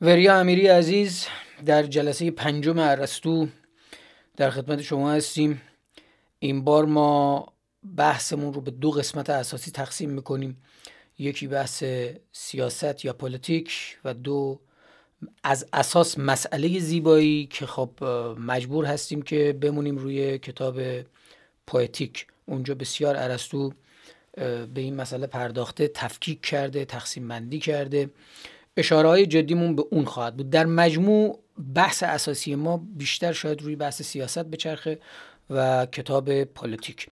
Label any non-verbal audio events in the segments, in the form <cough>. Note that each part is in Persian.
وریا امیری عزیز در جلسه پنجم ارسطو در خدمت شما هستیم. این بار ما بحثمون رو به دو قسمت اساسی تقسیم می‌کنیم. یکی بحث سیاست یا پلیتیک و دو از اساس مسئله زیبایی که خب مجبور هستیم که بمونیم روی کتاب poetic اونجا بسیار ارسطو به این مسئله پرداخته تفکیک کرده تقسیم بندی کرده. اشاره های جدیمون به اون خواهد بود. در مجموع بحث اساسی ما بیشتر شاید روی بحث سیاست بچرخه و کتاب پلیتیک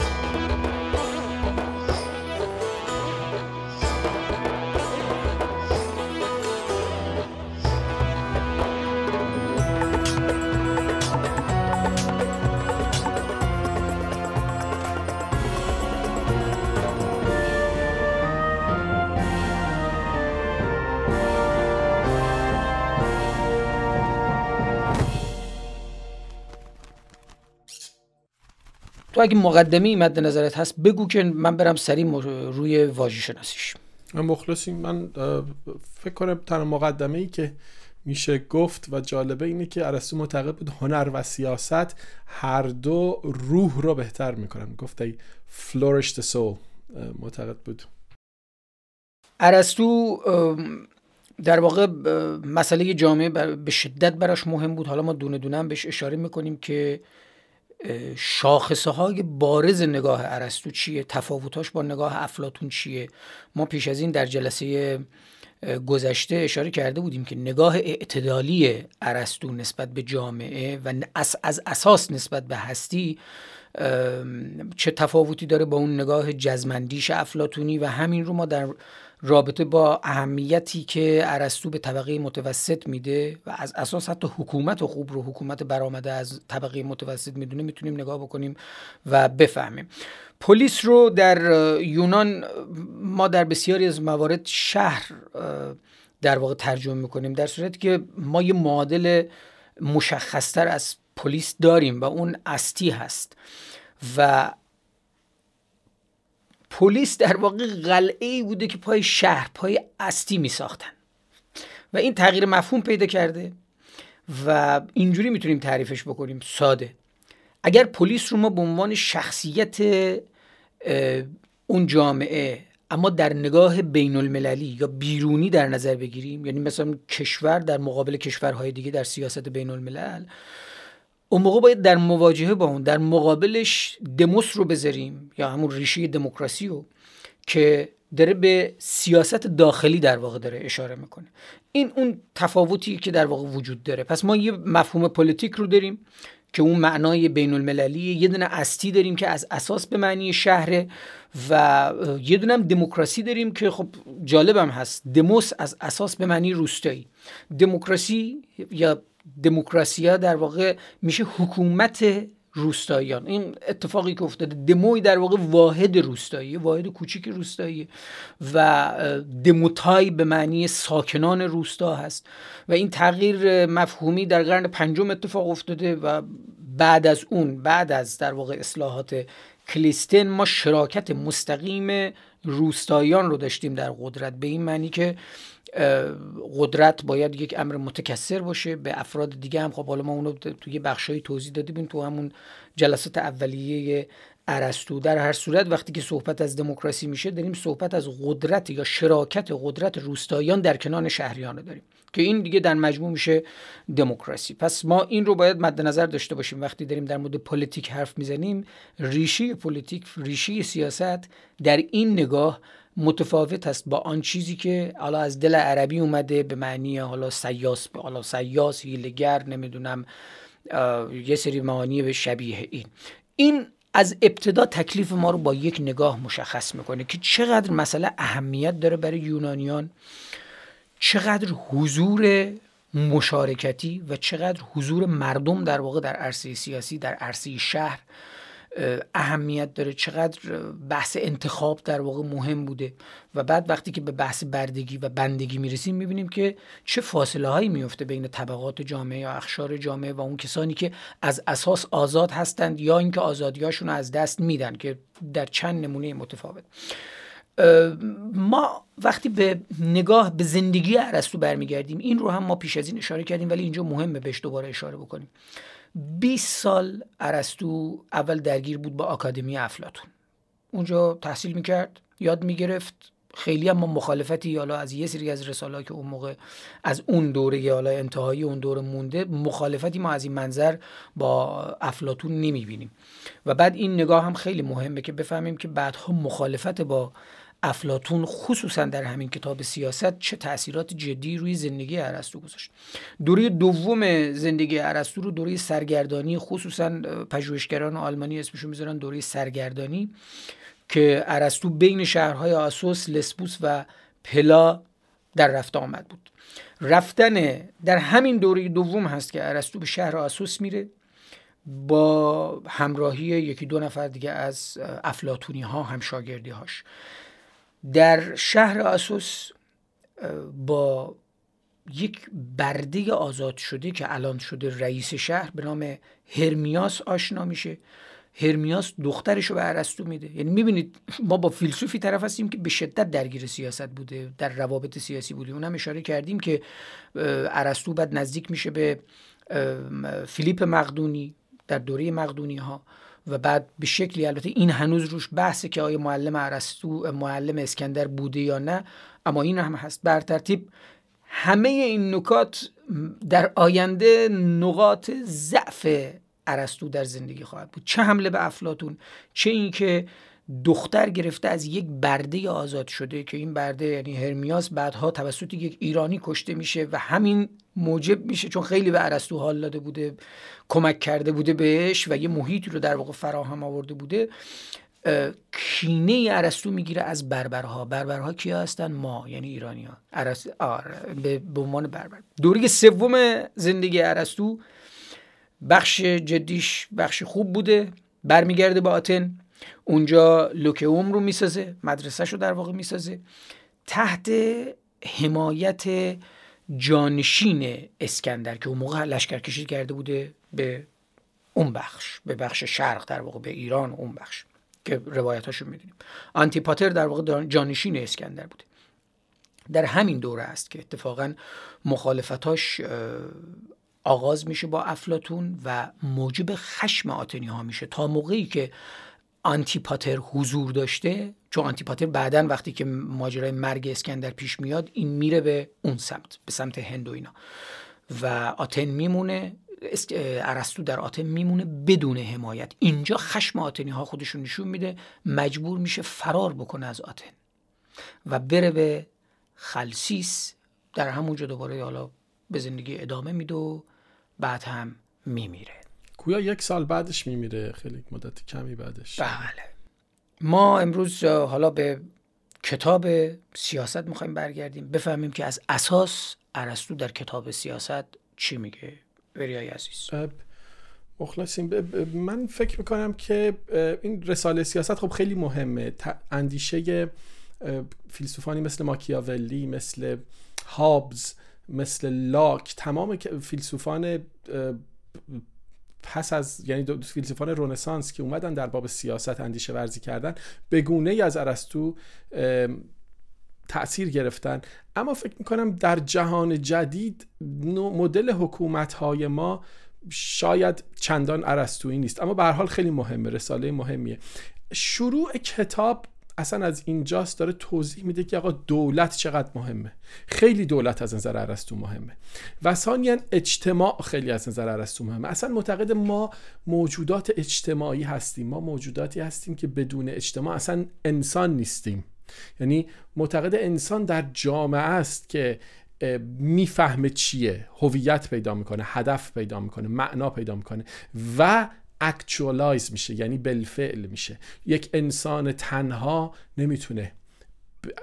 تو اگه مقدمه مد نظرت هست بگو که من برم سریع روی واژه شناسیش من مخلصی من فکر کنم تنها مقدمه ای که میشه گفت و جالبه اینه که ارسطو معتقد بود هنر و سیاست هر دو روح رو بهتر می‌کنن. گفت ای flourish the soul معتقد بود. ارسطو در واقع مسئله جامعه به شدت براش مهم بود. حالا ما دونه دونه هم بهش اشاره می‌کنیم که شاخصه های بارز نگاه ارسطو چیه؟ تفاوتاش با نگاه افلاتون چیه؟ ما پیش از این در جلسه گذشته اشاره کرده بودیم که نگاه اعتدالی ارسطو نسبت به جامعه و از اساس نسبت به هستی چه تفاوتی داره با اون نگاه جزمندیش افلاتونی و همین رو ما در رابطه با اهمیتی که ارسطو به طبقه متوسط میده و از اساس حتی حکومت و خوب رو حکومت برآمده از طبقه متوسط می‌دونه می‌تونیم نگاه بکنیم و بفهمیم. پلیس رو در یونان ما در بسیاری از موارد شهر در واقع ترجمه می‌کنیم در صورتی که ما یه معادل مشخصتر از پلیس داریم و اون استی هست و پلیس در واقع قلعه ای بوده که پای شهر پای استی می ساختن و این تغییر مفهوم پیدا کرده و اینجوری می‌تونیم تعریفش بکنیم. ساده. اگر پلیس رو ما به عنوان شخصیت اون جامعه اما در نگاه بین المللی یا بیرونی در نظر بگیریم یعنی مثلا کشور در مقابل کشورهای دیگه در سیاست بین الملل اون موقع باید در مواجهه با اون در مقابلش دموس رو بذاریم یا همون ریشه دموکراسی رو که داره به سیاست داخلی در واقع داره اشاره می‌کنه. این اون تفاوتی که در واقع وجود داره. پس ما یه مفهوم پلیتیک رو داریم که اون معنای بین المللی یه دونه استی داریم که از اساس به معنی شهره و یه دونه هم دموکراسی داریم که خب جالبم هست. دموس از اساس به معنی روستایی. دموکراسی یا دموکراسی در واقع میشه حکومت روستاییان. این اتفاقی که افتاده دموی در واقع واحد روستایی واحد کوچیک روستایی و دموتای به معنی ساکنان روستا هست. و این تغییر مفهومی در قرن پنجم اتفاق افتاده و بعد از اون بعد از در واقع اصلاحات کلیستن ما شراکت مستقیم روستاییان رو داشتیم در قدرت. به این معنی که قدرت باید یک امر متکثر باشه. به افراد دیگه هم خب حالا ما اونو توی بخشای توضیح دادیم. تو همون جلسات اولیه ارسطو. در هر صورت وقتی که صحبت از دموکراسی میشه داریم صحبت از قدرت یا شراکت قدرت روستاییان در کنار شهریان رو داریم که این دیگه در مجموع میشه دموکراسی. پس ما این رو باید مد نظر داشته باشیم. وقتی داریم در مورد پلیتیک حرف می‌زنیم ریشه پلیتیک ریشه سیاست در این نگاه متفاوت است با آن چیزی که حالا از دل عربی اومده به معنی حالا سیاس حالا سیاس حیله‌گر نمی‌دونم یه سری معانی به شبیه این. این از ابتدا تکلیف ما رو با یک نگاه مشخص می‌کنه که چقدر مسئله اهمیت داره برای یونانیان چقدر حضور مشارکتی و چقدر حضور مردم در واقع در عرصه سیاسی در عرصه شهر اهمیت داره. چقدر بحث انتخاب در واقع مهم بوده. و بعد وقتی که به بحث بردگی و بندگی می‌رسیم می‌بینیم که چه فاصله هایی میفته بین طبقات جامعه یا اخشار جامعه و اون کسانی که از اساس آزاد هستند یا اینکه آزادیاشون از دست میدن که در چند نمونه متفاوت. ما وقتی به نگاه به زندگی ارسطو برمیگردیم این رو هم ما پیش از این اشاره کردیم ولی اینجا مهمه بهش دوباره اشاره بکنیم. 20 سال ارسطو اول درگیر بود با آکادمی افلاتون اونجا تحصیل می‌کرد یاد می‌گرفت. خیلی هم مخالفتی حالا از یه سری از رساله که اون موقع از اون دوره حالا انتهایی اون دوره مونده مخالفتی ما از این منظر با افلاتون نمی‌بینیم. و بعد این نگاه هم خیلی مهمه که بفهمیم که بعدها مخالفت با افلاتون خصوصا در همین کتاب سیاست چه تاثیرات جدی روی زندگی ارسطو گذاشت. دوره دوم زندگی ارسطو رو دوره سرگردانی خصوصا پژوهشگران آلمانی اسمشون می‌ذارن دوره سرگردانی که ارسطو بین شهرهای آسوس، لسبوس و پلا در رفت آمد بود. رفتن در همین دوره دوم هست که ارسطو به شهر آسوس میره با همراهی یکی دو نفر دیگه از افلاتونی ها هم شاگردی هاش در شهر آسوس با یک برده آزاد شده که الان شده رئیس شهر به نام هرمیاس آشنا میشه. هرمیاس دخترش رو به ارسطو میده. یعنی می‌بینید ما با فیلسوفی طرف هستیم که به شدت درگیر سیاست بوده در روابط سیاسی بوده. اونم اشاره کردیم که ارسطو بعد نزدیک میشه به فیلیپ مقدونی در دوره مقدونی ها و بعد به شکلی البته این هنوز روش بحثه که آیا معلم ارسطو معلم اسکندر بوده یا نه اما این هم هست. بر ترتیب همه این نکات در آینده نقاط ضعف ارسطو در زندگی خواهد بود. چه حمله به افلاتون چه اینکه دختر گرفته از یک برده آزاد شده که این برده یعنی هرمیاس بعدها توسط یک ایرانی کشته میشه و همین موجب میشه چون خیلی به ارسطو حال داده بوده کمک کرده بوده بهش و یه محیطی رو در واقع فراهم آورده بوده. کینه ارسطو می‌گیره از بربرها. بربرها کیا هستن؟ ما یعنی ایرانی ها آره به عنوان بربر. دوره سوم زندگی ارسطو بخش جدیش بخش خوب بوده. برمیگرده به آتن. اونجا لوکئوم رو می‌سازه مدرسه رو در واقع می‌سازه. تحت حمایت جانشین اسکندر که اون موقع لشکر کشی کرده بوده به اون بخش به بخش شرق در واقع به ایران اون بخش که روایتاشو می‌دونیم. آنتیپاتر در واقع جانشین اسکندر بوده. در همین دوره است که اتفاقا مخالفتاش آغاز میشه با افلاتون و موجب خشم آتنی ها میشه. تا موقعی که آنتیپاتر حضور داشته؟ چون آنتیپاتر بعدا وقتی که ماجرای مرگ اسکندر پیش میاد این میره به اون سمت به سمت هند و اینا. و آتن میمونه ارسطو در آتن میمونه بدون حمایت. اینجا خشم آتنی ها خودشون نشون میده مجبور میشه فرار بکنه از آتن. و بره به خلسیس در همونجا دوباره حالا به زندگی ادامه میده و بعد هم میمیره. گویا یک سال بعدش میمیره خیلی مدت کمی بعدش. بله. ما امروز حالا به کتاب سیاست می‌خوایم برگردیم. بفهمیم که از اساس ارسطو در کتاب سیاست چی میگه. بریای عزیز. مخلصیم. من فکر می‌کنم که این رساله سیاست خب خیلی مهمه. اندیشه فیلسوفانی مثل ماکیاولی مثل هابز مثل لاک تمام فیلسوفان پس از یعنی فیلسوفان رونسانس که اومدن در باب سیاست اندیشه ورزی کردن به گونه ای از ارسطو تاثیر گرفتن. اما فکر می‌کنم در جهان جدید مدل حکومت های ما شاید چندان ارسطویی نیست. اما به هر حال خیلی مهمه رساله مهمیه. شروع کتاب اصلا از اینجاست داره توضیح میده که آقا دولت چقدر مهمه. خیلی دولت از نظر ارسطو مهمه. و ثانیا اجتماع خیلی از نظر ارسطو مهمه. اصلا معتقد ما موجودات اجتماعی هستیم. ما موجوداتی هستیم که بدون اجتماع اصلا انسان نیستیم. یعنی معتقد انسان در جامعه است که می‌فهمه چیه. هویت پیدا می‌کنه هدف پیدا می‌کنه معنا پیدا می‌کنه. و اکچوالایز میشه یعنی بالفعل میشه. یک انسان تنها نمی‌تونه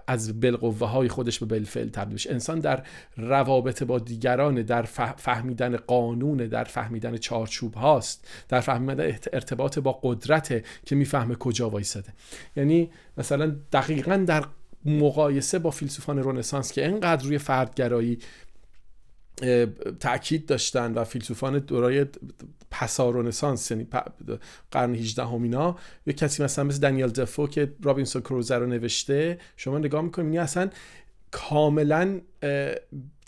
از بالقوه های خودش به بالفعل تبدیل بشه. انسان در روابط با دیگران در فهمیدن قانون در فهمیدن چارچوب هاست در فهمیدن ارتباط با قدرت که می‌فهمه کجا وایساده. یعنی مثلا دقیقا در مقایسه با فیلسوفان رونسانس که انقدر روی فردگرایی تاکید داشتن و فیلسوفان دورای پسا رنسانس یعنی قرن 18 همینا یه کسی مثلا مثل دانیل دفو که رابینسون کروزه رو نوشته شما نگاه می‌کنید اصلا کاملا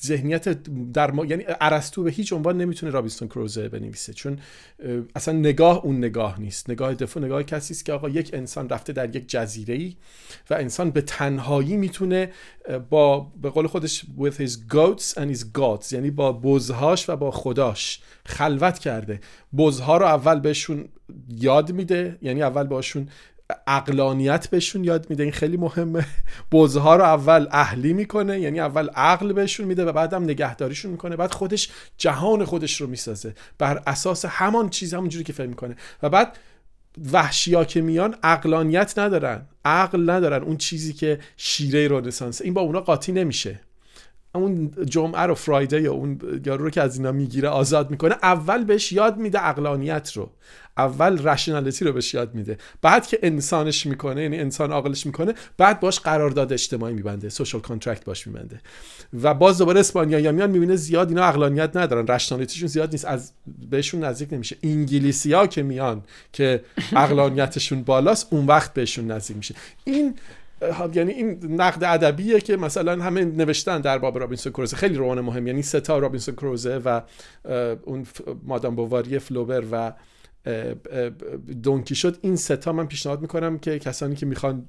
ذهنیت در ما... یعنی ارسطو به هیچ عنوان نمی‌تونه رابینسون کروزه بنویسه. چون اصلا نگاه اون نگاه نیست. نگاه دفو نگاه کسی است که آقا یک انسان رفته در یک جزیره ای و انسان به تنهایی می‌تونه با به قول خودش with his goats and his gods یعنی با بزهاش و با خداش خلوت کرده. بزها رو اول بهشون یاد میده یعنی اول باشون اقلانیت بهشون یاد میده. این خیلی مهمه. بزها رو اول اهلی می‌کنه یعنی اول عقل بهشون میده و بعدم نگهداریشون می‌کنه. بعد خودش جهان خودش رو می‌سازه. بر اساس همان چیز همونجوری که فکر می‌کنه. و بعد وحشیا که میان عقلانیت ندارن. عقل ندارن اون چیزی که شیره رنسانس این با اونا قاطی نمیشه. اون جمعه رو Friday ه یا اون یارو رو که از اینا می‌گیره آزاد می‌کنه اول بهش یاد میده عقلانیت رو. اول rationality رو بهش یاد میده. بعد که انسانش می‌کنه یعنی انسان عاقلش می‌کنه بعد باش قرارداد اجتماعی میبنده social contract باش میبنده. و باز دوباره اسپانیایی میان می‌بینه زیاد اینا عقلانیت ندارن rationality شون زیاد نیست از بهشون نزدیک نمیشه. انگلیسی ها که میان که عقلانیتشون بالاست اون وقت بهشون نزدیک میشه. این یعنی این نقد ادبیه که مثلا همه نوشتن در باب رابینسون کروزوئه. خیلی رمان مهم یعنی ستا رابینسون کروزوئه و اون مادام بواری فلوبر و دون کیشوت این ستا من پیشنهاد می‌کنم که کسانی که می‌خوان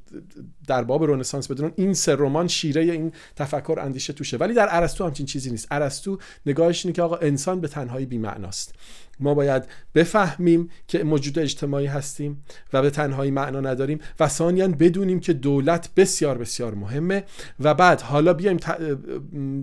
در باب رنسانس بدونن این سه رمان شیره این تفکر اندیشه توشه. ولی در ارسطو همچین چیزی نیست. ارسطو نگاهش اینه که آقا انسان به تنهایی بی‌معناست. ما باید بفهمیم که موجود اجتماعی هستیم و به تنهایی معنا نداریم و ثانیا بدونیم که دولت بسیار بسیار مهمه و بعد حالا بیایم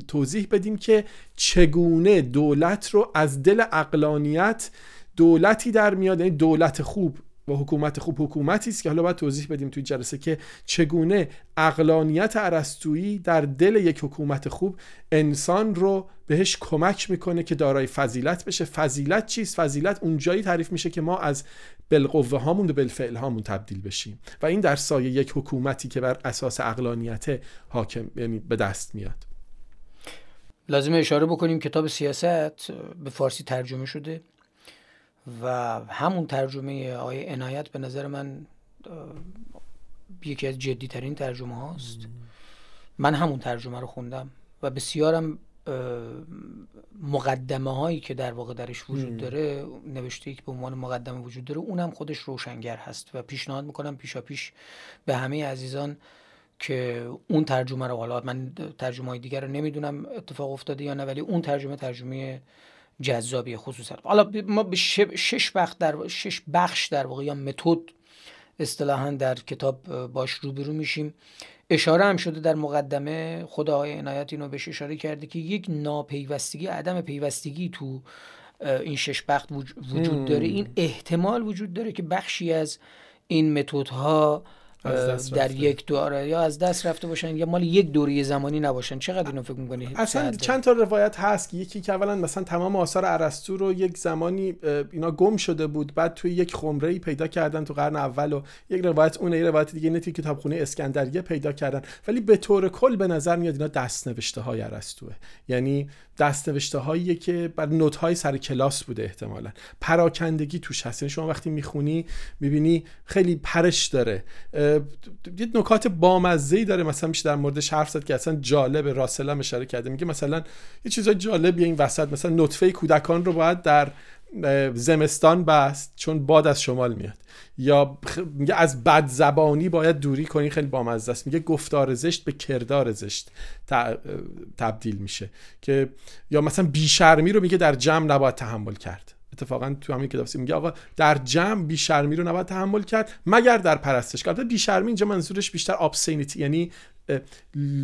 توضیح بدیم که چگونه دولت رو از دل اقلانیت دولتی در میاد یعنی دولت خوب و حکومت خوب حکومتی است که حالا باید توضیح بدیم توی جلسه که چگونه اقلانیت عرستویی در دل یک حکومت خوب انسان رو بهش کمک می‌کنه که دارای فضیلت بشه. فضیلت چیست؟ فضیلت اونجایی تعریف میشه که ما از بالقوه هامون و بالفعل هامون تبدیل بشیم و این در سایه یک حکومتی که بر اساس اقلانیت حاکم یعنی به دست میاد. لازم اشاره بکنیم کتاب سیاست به فارسی ترجمه شده. و همون ترجمه آیه عنایت به نظر من یکی از جدی ترین ترجمه هاست. من همون ترجمه رو خوندم و بسیارم مقدمه هایی که در واقع درش وجود داره نوشته که به عنوان مقدمه وجود داره اونم خودش روشنگر هست و پیشنهاد می‌کنم پیشا پیش به همه عزیزان که اون ترجمه رو حالا من ترجمه های دیگر رو نمی‌دونم اتفاق افتاده یا نه ولی اون ترجمه ترجمه جذابی خصوصا. حالا ما به شش بخش در شش بخش در واقع یا متد اصطلاحا در کتاب باش روبرو میشیم. اشاره هم شده در مقدمه خدای عنایت اینو بهش اشاره کرده که یک ناپیوستگی عدم پیوستگی تو این شش بخش وجود داره. این احتمال وجود داره که بخشی از این متدها در یک دوره یا از دست رفته باشن یا مال یک دوره زمانی نباشن. چقدر اینو فکر می‌کنی؟ اصلا چند تا روایت هست که یکی که اولا مثلا تمام آثار ارسطو رو یک زمانی اینا گم شده بود بعد توی یک خمره ای پیدا کردن تو قرن اول و یک روایت اون یه روایت دیگه نه کتابخونه اسکندریه پیدا کردن. ولی به طور کل به نظر میاد اینا دست نوشته های ارسطوه. یعنی دست نوشته هایی که بر نوت های سر کلاس بوده احتمالا. پراکندگی توش هست. یعنی شما وقتی می‌خونی می‌بینی خیلی پرش داره. یه نکات بامزه داره مثلا میشه در موردش حرف زد که اصلا جالب راسل اشاره کرده. میگه مثلا یه چیزای جالبی این وسط. مثلا نطفه کودکان رو باید در زمستان بست چون باد از شمال میاد. یا میگه از بد زبانی باید دوری کنی خیلی بامزه است. میگه گفتار زشت به کردار زشت تبدیل میشه. که یا مثلا بیشرمی رو میگه در جمع نباید تحمل کرد. اتفاقا تو همین کتاب میگه آقا در جمع بیشرمی رو نباید تحمل کرد مگر در پرستش. البته بیشرمی اینجا منظورش بیشتر ابسینیتی یعنی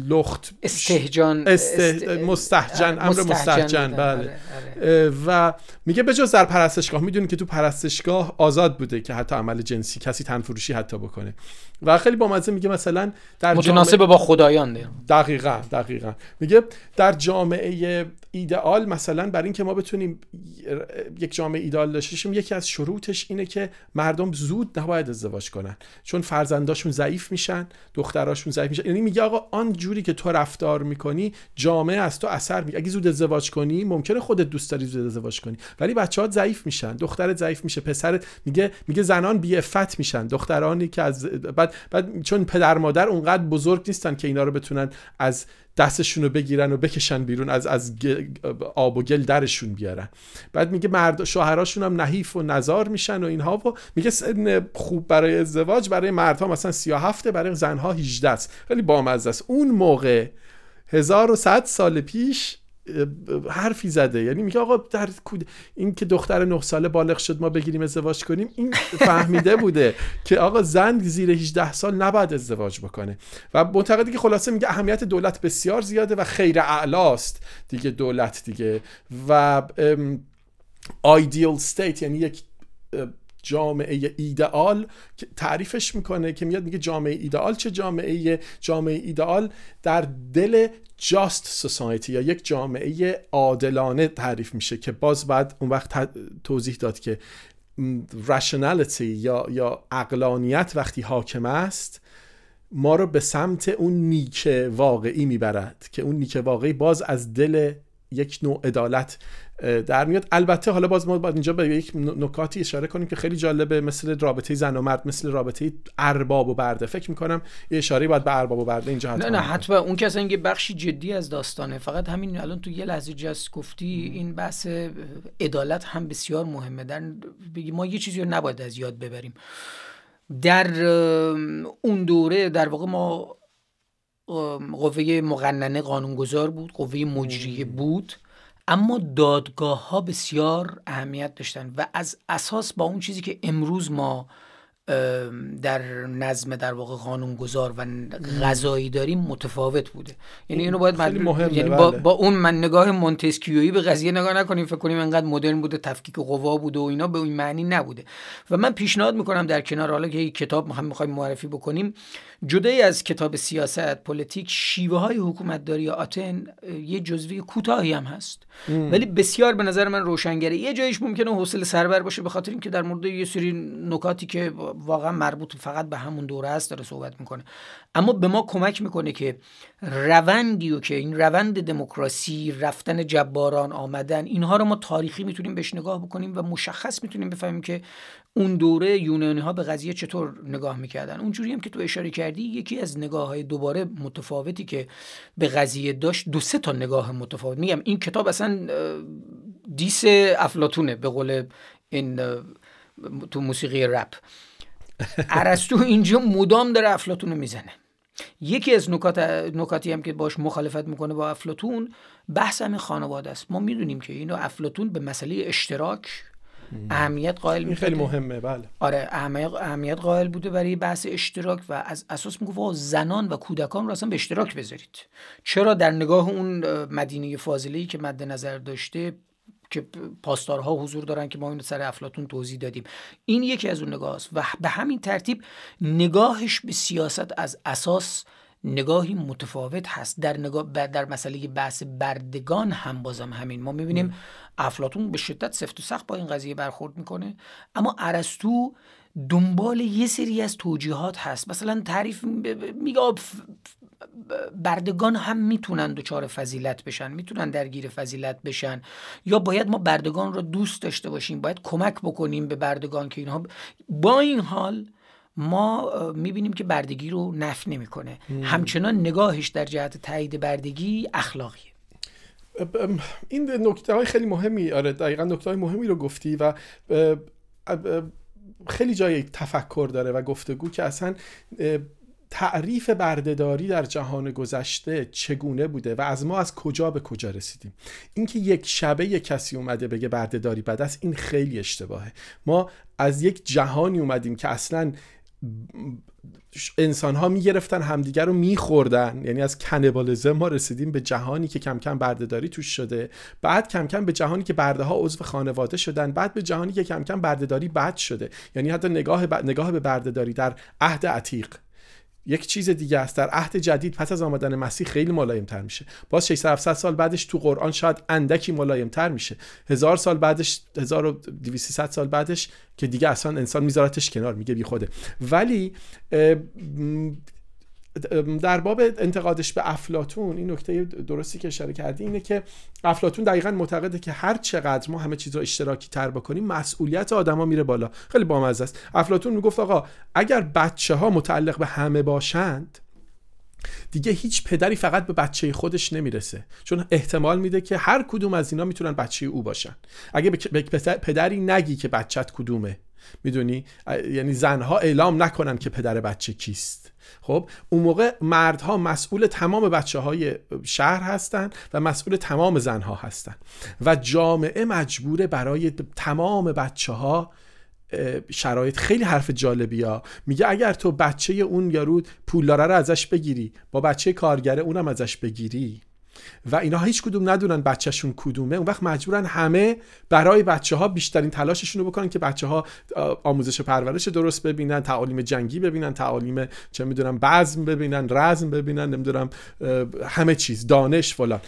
لخت استهجان است... مستهجن امر مستهجن بله. آره، آره. و میگه به جز در پرستشگاه می‌دونی که تو پرستشگاه آزاد بوده که حتی عمل جنسی کسی تنفروشی حتی بکنه. و خیلی با مزه میگه مثلا در متناسب با خدایان دقیقا دقیقا. میگه در جامعه ایدئال مثلا برای اینکه ما بتونیم یک جامعه ایدئال داشته یکی از شروطش اینه که مردم زود نباید ازدواج کنن. چون فرزنداشون ضعیف میشن دختراشون ضعیف میشن. یعنی میگه آقا آن جوری که تو رفتار می‌کنی جامعه از تو اثر میگه اگه زود ازدواج کنی ممکنه خودت دوست داری زود ازدواج کنی. ولی بچه‌ها ضعیف میشن دخترت ضعیف میشه پسرت میگه میگه زنان بی میشن. دخترانی که از بعد, بعد چون پدر مادر اونقدر بزرگ نیستن که اینا رو بتونن از دستشون رو بگیرن و بکشن بیرون از از آب و گل درشون بیارن. بعد میگه مرد شوهراشون هم نحیف و نزار میشن و اینها و میگه سن خوب برای ازدواج برای مردها مثلا 37 برای زنها 18 است. خیلی بامزه است. اون موقع 1100 سال پیش حرفی زده. یعنی میگه آقا در این که دختر نه ساله بالغ شد ما بگیریم ازدواج کنیم این فهمیده بوده <laughs> که آقا زن زیر 18 سال نباید ازدواج بکنه. و معتقدی که خلاصه میگه اهمیت دولت بسیار زیاده و خیر اعلاست. دیگه دولت دیگه. و آیدیال ستیت یعنی یک جامعه ایدئال تعریفش می‌کنه که میاد میگه جامعه ایدئال چه جامعه جامعه ایدئال در دل جاست سوسایتی یا یک جامعه عادلانه تعریف میشه که باز بعد اون وقت توضیح داد که رشنالیتی یا یا اقلانیت وقتی حاکم است ما رو به سمت اون نیک واقعی می‌برد که اون نیک واقعی باز از دل یک نوع عدالت در میاد. البته حالا باز ما باید اینجا به یک نکاتی اشاره کنیم که خیلی جالبه مثل رابطه زن و مرد مثل رابطه ارباب و برده. فکر می‌کنم یه اشاره باید به ارباب و برده اینجا حتما نه نه حتما. اون که اصلا یه بخشی جدی از داستانه. فقط همین الان تو یه لحظه جست گفتی این بحث عدالت هم بسیار مهمه. در ما یه چیزی رو نباید از یاد ببریم. در اون دوره در واقع ما قوه مقننه قانونگذار بود قوه مجریه بود. اما دادگاه ها بسیار اهمیت داشتن و از اساس با اون چیزی که امروز ما در نظم در واقع قانونگذار و قضایی داریم متفاوت بوده. یعنی اینو باید یعنی با, بله. با, اون من نگاه مونتسکیویی به قضیه نگاه نکنیم فکر کنیم انقدر مدرن بوده تفکیک قوا بوده و اینا به این معنی نبوده. و من پیشنهاد می‌کنم در کنار حالا که کتاب هم می‌خوایم معرفی بکنیم جدای از کتاب سیاست پلیتیک شیوه های حکومتداری آتن یه جزوه‌ی کوتاهی هم هست. ولی بسیار به نظر من روشنگره. یه جایش ممکنه حوصله سربر باشه به خاطر اینکه در مورد یه سری نکاتی که واقعا مربوط فقط به همون دوره است داره صحبت می‌کنه. اما به ما کمک می‌کنه که روندی و که این روند دموکراسی رفتن جباران آمدن اینها رو ما تاریخی می‌تونیم بهش نگاه بکنیم و مشخص می‌تونیم بفهمیم که اون دوره یونانی ها به قضیه چطور نگاه می‌کردن؟ اونجوری هم که تو اشاره کردی یکی از نگاه های دوباره متفاوتی که به قضیه داشت دو سه تا نگاه متفاوت. میگم این کتاب اصلا دیس افلاتونه به قول این تو موسیقی رپ. <laughs> ارسطو اینجا مدام داره افلاتون رو می‌زنه. یکی از نکات نکاتی هم که باش مخالفت می‌کنه با افلاتون بحث همین خانواده است. ما می‌دونیم که اینو افلاتون به مسئله اشتراک اهمیت قائل این خیلی مهمه بله. آره اهمیت قائل بوده برای بحث اشتراک و از اساس می‌گفت زنان و کودکان رو اصلا به اشتراک بذارید. چرا در نگاه اون مدینه فاضله که مد نظر داشته که پاسدارها حضور دارن که ما این سر افلاتون توضیح دادیم. این یکی از اون نگاه است و به همین ترتیب نگاهش به سیاست از اساس نگاهی متفاوت هست. در نگاه در مسئله بحث بردگان هم بازم همین. ما می‌بینیم افلاتون به شدت سفت و سخت با این قضیه برخورد می‌کنه. اما ارسطو دنبال یه سری از توجیهات هست. مثلا تعریف میگه بردگان هم می‌تونن دچار فضیلت بشن می‌تونن درگیر فضیلت بشن. یا باید ما بردگان رو دوست داشته باشیم باید کمک بکنیم به بردگان که اینها با این حال ما می‌بینیم که بردگی رو نف نمی‌کنه. همچنان نگاهش در جهت تایید بردگی اخلاقیه. این نکته های خیلی مهمی آره دقیقا نکته های مهمی رو گفتی و خیلی جای تفکر داره و گفتگو که اصلا تعریف بردهداری در جهان گذشته چگونه بوده و از ما از کجا به کجا رسیدیم. اینکه یک شبه یک کسی اومده بگه بردهداری بد است این خیلی اشتباهه. ما از یک جهانی اومدیم که اصلا انسان ها می‌گرفتن همدیگر رو میخوردن. یعنی از کنبالزم ما رسیدیم به جهانی که کم کم بردهداری توش شده. بعد کم کم به جهانی که برده ها عضو خانواده شدن. بعد به جهانی که کم کم بردهداری بد شده. یعنی حتی نگاه, ب... نگاه به بردهداری در عهد عتیق. یک چیز دیگه است. در عهد جدید پس از آمدن مسیح خیلی ملایم تر میشه. باز 600 700 سال بعدش تو قرآن شاید اندکی ملایم تر میشه. هزار سال بعدش 1200 سال بعدش که دیگه اصلا انسان میذارتش کنار میگه بی خوده. ولی در باب انتقادش به افلاتون این نکته درستی که اشاره کردی اینه که افلاتون دقیقا معتقده که هر چقدر ما همه چیز رو اشتراکی تر بکنیم مسئولیت آدما میره بالا. خیلی بامزه است. افلاتون می‌گفت آقا اگر بچه ها متعلق به همه باشند دیگه هیچ پدری فقط به بچه خودش نمی‌رسه. چون احتمال میده که هر کدوم از اینا می‌تونن بچه او باشن. اگه به پدری نگی که بچت کدومه می‌دونی؟ یعنی زنها اعلام نکنن که پدر بچه کیست. خب اون موقع مردها مسئول تمام بچه های شهر هستند و مسئول تمام زنها هستند و جامعه مجبوره برای تمام بچه ها شرایط خیلی حرف جالبی ها میگه اگر تو بچه اون یارو پولداره رو ازش بگیری با بچه کارگره اونم ازش بگیری. و اینا هیچ کدوم ندونن بچهشون کدومه. اون وقت مجبورن همه برای بچه ها بیشترین تلاششون رو بکنن که بچه ها آموزش پرورش درست ببینن تعالیم جنگی ببینن تعالیم چه می‌دونم بزم ببینن رزم ببینن نمی‌دونم همه چیز دانش فلان.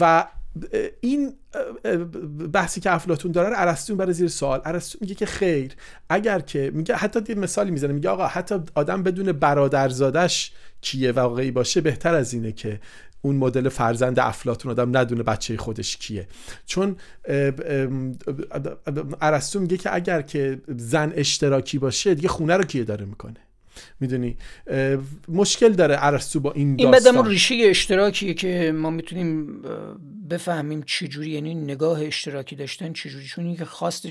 و این بحثی که افلاتون داره ارسطو برای زیر سوال. ارسطو میگه که خیر اگر که میگه حتی یه مثالی می‌زنه میگه آقا حتی آدم بدون برادرزادش کیه واقعی باشه بهتر از اینه که اون مدل فرزند افلاتون آدم ندونه بچه خودش کیه. چون ارسطو میگه که اگر که زن اشتراکی باشه دیگه خونه رو کیه داره می‌کنه؟ می‌دونی؟ مشکل داره ارسطو با این داستان. این ریشه اشتراکیه که ما می‌تونیم بفهمیم چجوری یعنی نگاه اشتراکی داشتن چجوری چون اینکه خواست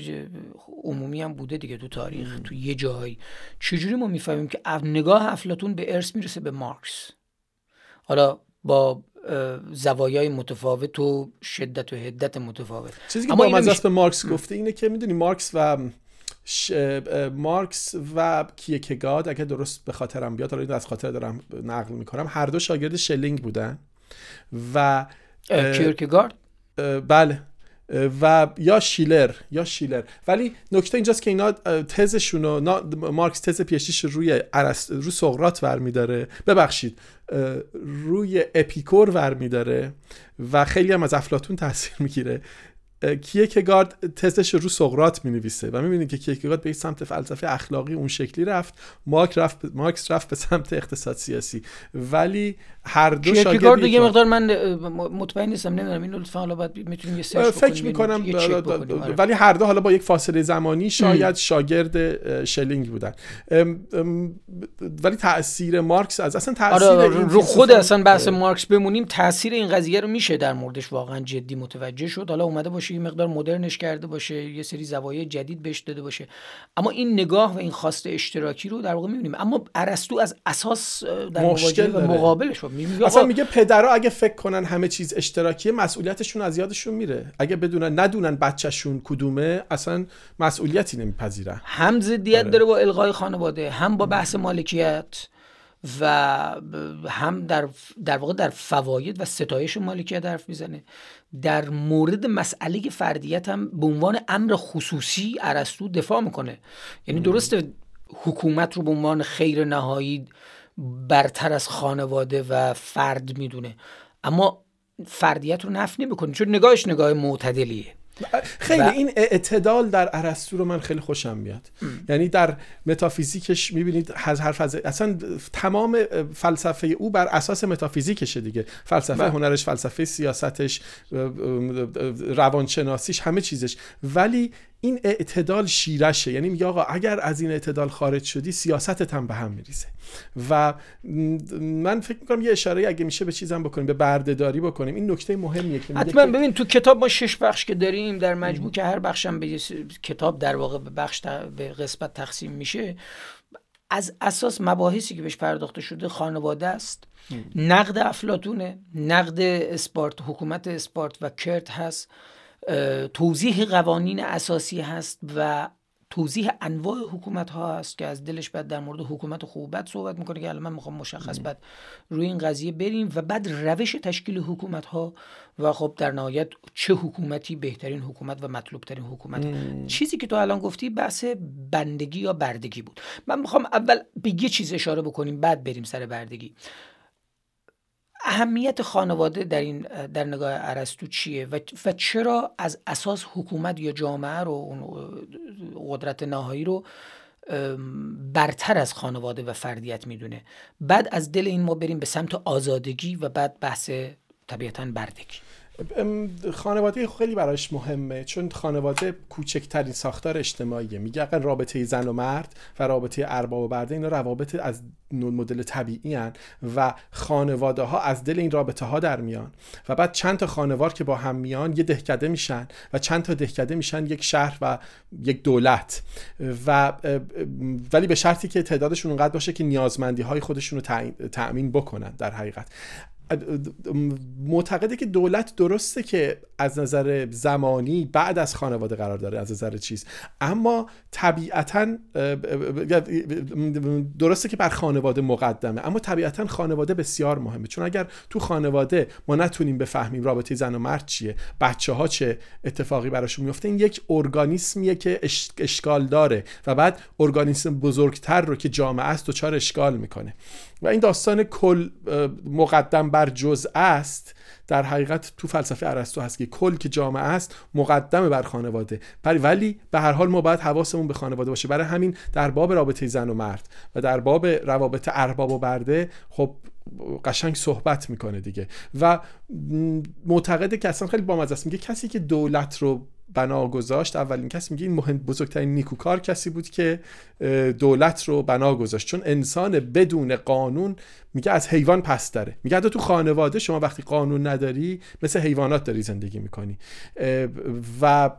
عمومی هم بوده دیگه تو تاریخ تو یه جایی. چجوری ما می‌فهمیم که نگاه افلاتون به ارث می‌رسه به مارکس؟ حالا با زوایای متفاوت و شدت و حدت متفاوت. چیزی که با میش... به مارکس گفته اینه که می‌دونی مارکس و ش... مارکس و کیرکگارد اگه درست به خاطرم بیاد حالا از خاطر دارم نقل می‌کنم هر دو شاگرد شلینگ بودن و کیرکگارد؟ بله. و یا شیلر یا شیلر. ولی نکته اینجاست که اینا تزشون رو مارکس تز پیشیش روی رو سقراط برمیداره ببخشید روی اپیکور ور و خیلی هم از افلاطون تاثیر می‌گیره. کیرکگارد تزش رو سقراط می نویسه و می‌بینید که کیرکگارد به سمت فلسفه اخلاقی اون شکلی رفت مارک رفت مارکس رفت به سمت اقتصاد سیاسی. ولی هر دو شاگرد دیگه مقدار من مطمئن نیستم نمی‌دونم. اینو لطفا حالا باید می‌تونیم یه search فکر می‌کنم آره. ولی هر دو حالا با یک فاصله زمانی شاید شاگرد شلینگ بودن. ولی تاثیر مارکس از اصلا تاثیر آره رو خود اصلا بحث مارکس بمونیم تاثیر این قضیه رو میشه در موردش واقعا جدی متوجه شد. حالا اومده باشه یه مقدار مدرنش کرده باشه یه سری زوایای جدید بهش داده باشه. اما این نگاه و این خواست اشتراکی رو در واقع می‌بینیم. اما ارسطو از اساس در مواجهه و مقابلش میگه اصلا میگه پدرها اگه فکر کنن همه چیز اشتراکیه مسئولیتشون از یادشون میره. اگه بدونن ندونن بچهشون کدومه اصلا مسئولیتی نمیپذیرن. هم ضدیت آره. داره با الغای خانواده هم با بحث مالکیت و هم در در واقع در فواید و ستایش مالکیت حرف می‌زنه. در مورد مسئله فردیت هم به عنوان امر خصوصی ارسطو دفاع می‌کنه. یعنی درسته حکومت رو به عنوان خیر نهایی برتر از خانواده و فرد می‌دونه اما فردیت رو نفی نمی‌کنه. چون نگاهش نگاه معتدلیه. خیلی این اعتدال در ارسطو رو من خیلی خوشم میاد. یعنی در متافیزیکش می‌بینید از حرف از اصلا تمام فلسفه او بر اساس متافیزیکشه دیگه. فلسفه بله. هنرش فلسفه سیاستش روانشناسیش همه چیزش. ولی این اعتدال شیرشه. یعنی میگه آقا اگر از این اعتدال خارج شدی سیاستت هم به هم میریزه. و من فکر می‌کنم یه اشاره اگه میشه به چیزم بکنیم به بردهداری بکنیم. این نکته مهمیه که حتما. ببین تو کتاب ما شش بخش که داریم در مجموع که هر بخشم به کتاب در واقع به بخش به قسمت تقسیم میشه از اساس مباحثی که بهش پرداخته شده خانواده است. نقد افلاتونه نقد اسپارت حکومت اسپارت و کرت هست. توضیح قوانین اساسی هست و توضیح انواع حکومت ها هست که از دلش بعد در مورد حکومت خوب بد صحبت می‌کنه که الان من می‌خوام مشخص بعد روی این قضیه بریم و بعد روش تشکیل حکومت ها و خب در نهایت چه حکومتی بهترین حکومت و مطلوب ترین حکومت چیزی که تو الان گفتی بحث بندگی یا بردگی بود. من می‌خوام اول به یه چیز اشاره بکنیم بعد بریم سر بردگی. اهمیت خانواده در این در نگاه ارسطو چیه؟ و, و چرا از اساس حکومت یا جامعه رو اون قدرت نهایی رو برتر از خانواده و فردیت می‌دونه؟ بعد از دل این ما بریم به سمت آزادگی و بعد بحث طبیعتا بردگی. خانواده خیلی براش مهمه چون خانواده کوچکترین ساختار اجتماعیه. میگه اگر رابطه زن و مرد و رابطه ارباب و برده اینا روابط از مدل طبیعی هن و خانواده ها از دل این رابطه ها در میان. و بعد چند تا خانوار که با هم میان یه دهکده میشن و چند تا دهکده میشن یک شهر و یک دولت. و ولی به شرطی که تعدادشون اونقدر باشه که نیازمندی های خودشون رو تأمین بکنن در حقیقت. معتقده که دولت درسته که از نظر زمانی بعد از خانواده قرار داره از نظر چیز. اما طبیعتا درسته که بر خانواده مقدمه اما طبیعتا خانواده بسیار مهمه. چون اگر تو خانواده ما نتونیم بفهمیم رابطه زن و مرد چیه بچه ها چه اتفاقی براشون میفته این یک ارگانیسمیه که اشکال داره. و بعد ارگانیسم بزرگتر رو که جامعه است چهار اشکال می‌کنه. و این داستان کل مقدم بر جزء است در حقیقت تو فلسفه ارسطو هست که کل که جامعه است مقدم بر خانواده. ولی به هر حال ما باید حواسمون به خانواده باشه. برای همین در باب رابطه زن و مرد و در باب روابط ارباب و برده خب قشنگ صحبت می‌کنه دیگه. و معتقده که اصلا خیلی بامزه است. میگه کسی که دولت رو بنا گذاشت اولین کسی میگه این مهم بزرگترین نیکوکار کسی بود که دولت رو بنا گذاشت. چون انسان بدون قانون میگه از حیوان پس داره. میگه تو خانواده شما وقتی قانون نداری مثل حیوانات داری زندگی می‌کنی. و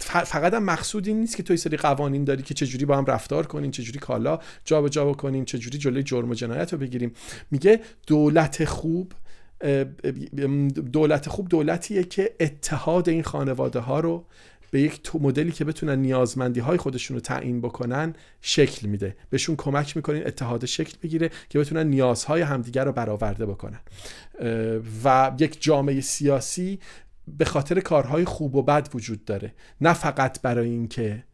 فقط هم مقصود این نیست که تو سری قوانین داری که چجوری با هم رفتار کنیم چجوری کالا جابجا بکنیم چجوری جلوی جرم و جنایت رو بگیریم. میگه دولت خوب دولت خوب دولتیه که اتحاد این خانواده ها رو به یک مدلی که بتونن نیازمندی های خودشون رو تعیین بکنن شکل میده. بهشون کمک می‌کنین اتحاد شکل بگیره که بتونن نیازهای همدیگر رو برآورده بکنن. و یک جامعه سیاسی به خاطر کارهای خوب و بد وجود داره. نه فقط برای اینکه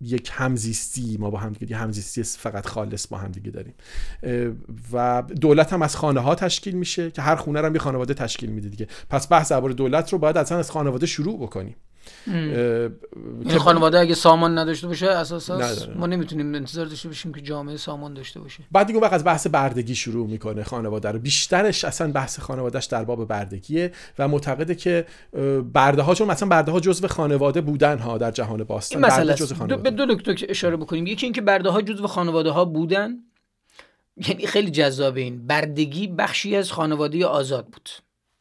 یک همزیستی ما با هم دیگه همزیستی فقط خالص با هم دیگه داریم. و دولت هم از خانه ها تشکیل میشه که هر خونه رو هم یه خانواده تشکیل میده دیگه. پس بحث درباره دولت رو باید اصلا از خانواده شروع بکنیم. این خانواده اگه سامان نداشته باشه اساسا ما نمی‌تونیم انتظار داشته باشیم که جامعه سامان داشته باشه. بعد دیگه وقت از بحث بردگی شروع می‌کنه خانواده رو. بیشترش اصلا بحث خانوادهش در باب بردگیه و معتقده که برده ها چون مثلا برده ها جزو خانواده بودن ها در جهان باستان. مثلا دو به دو نکته اشاره بکنیم. یکی اینکه برده ها جزو خانواده ها بودن. یعنی خیلی جذابه این. بردگی بخشی از خانواده آزاد بود.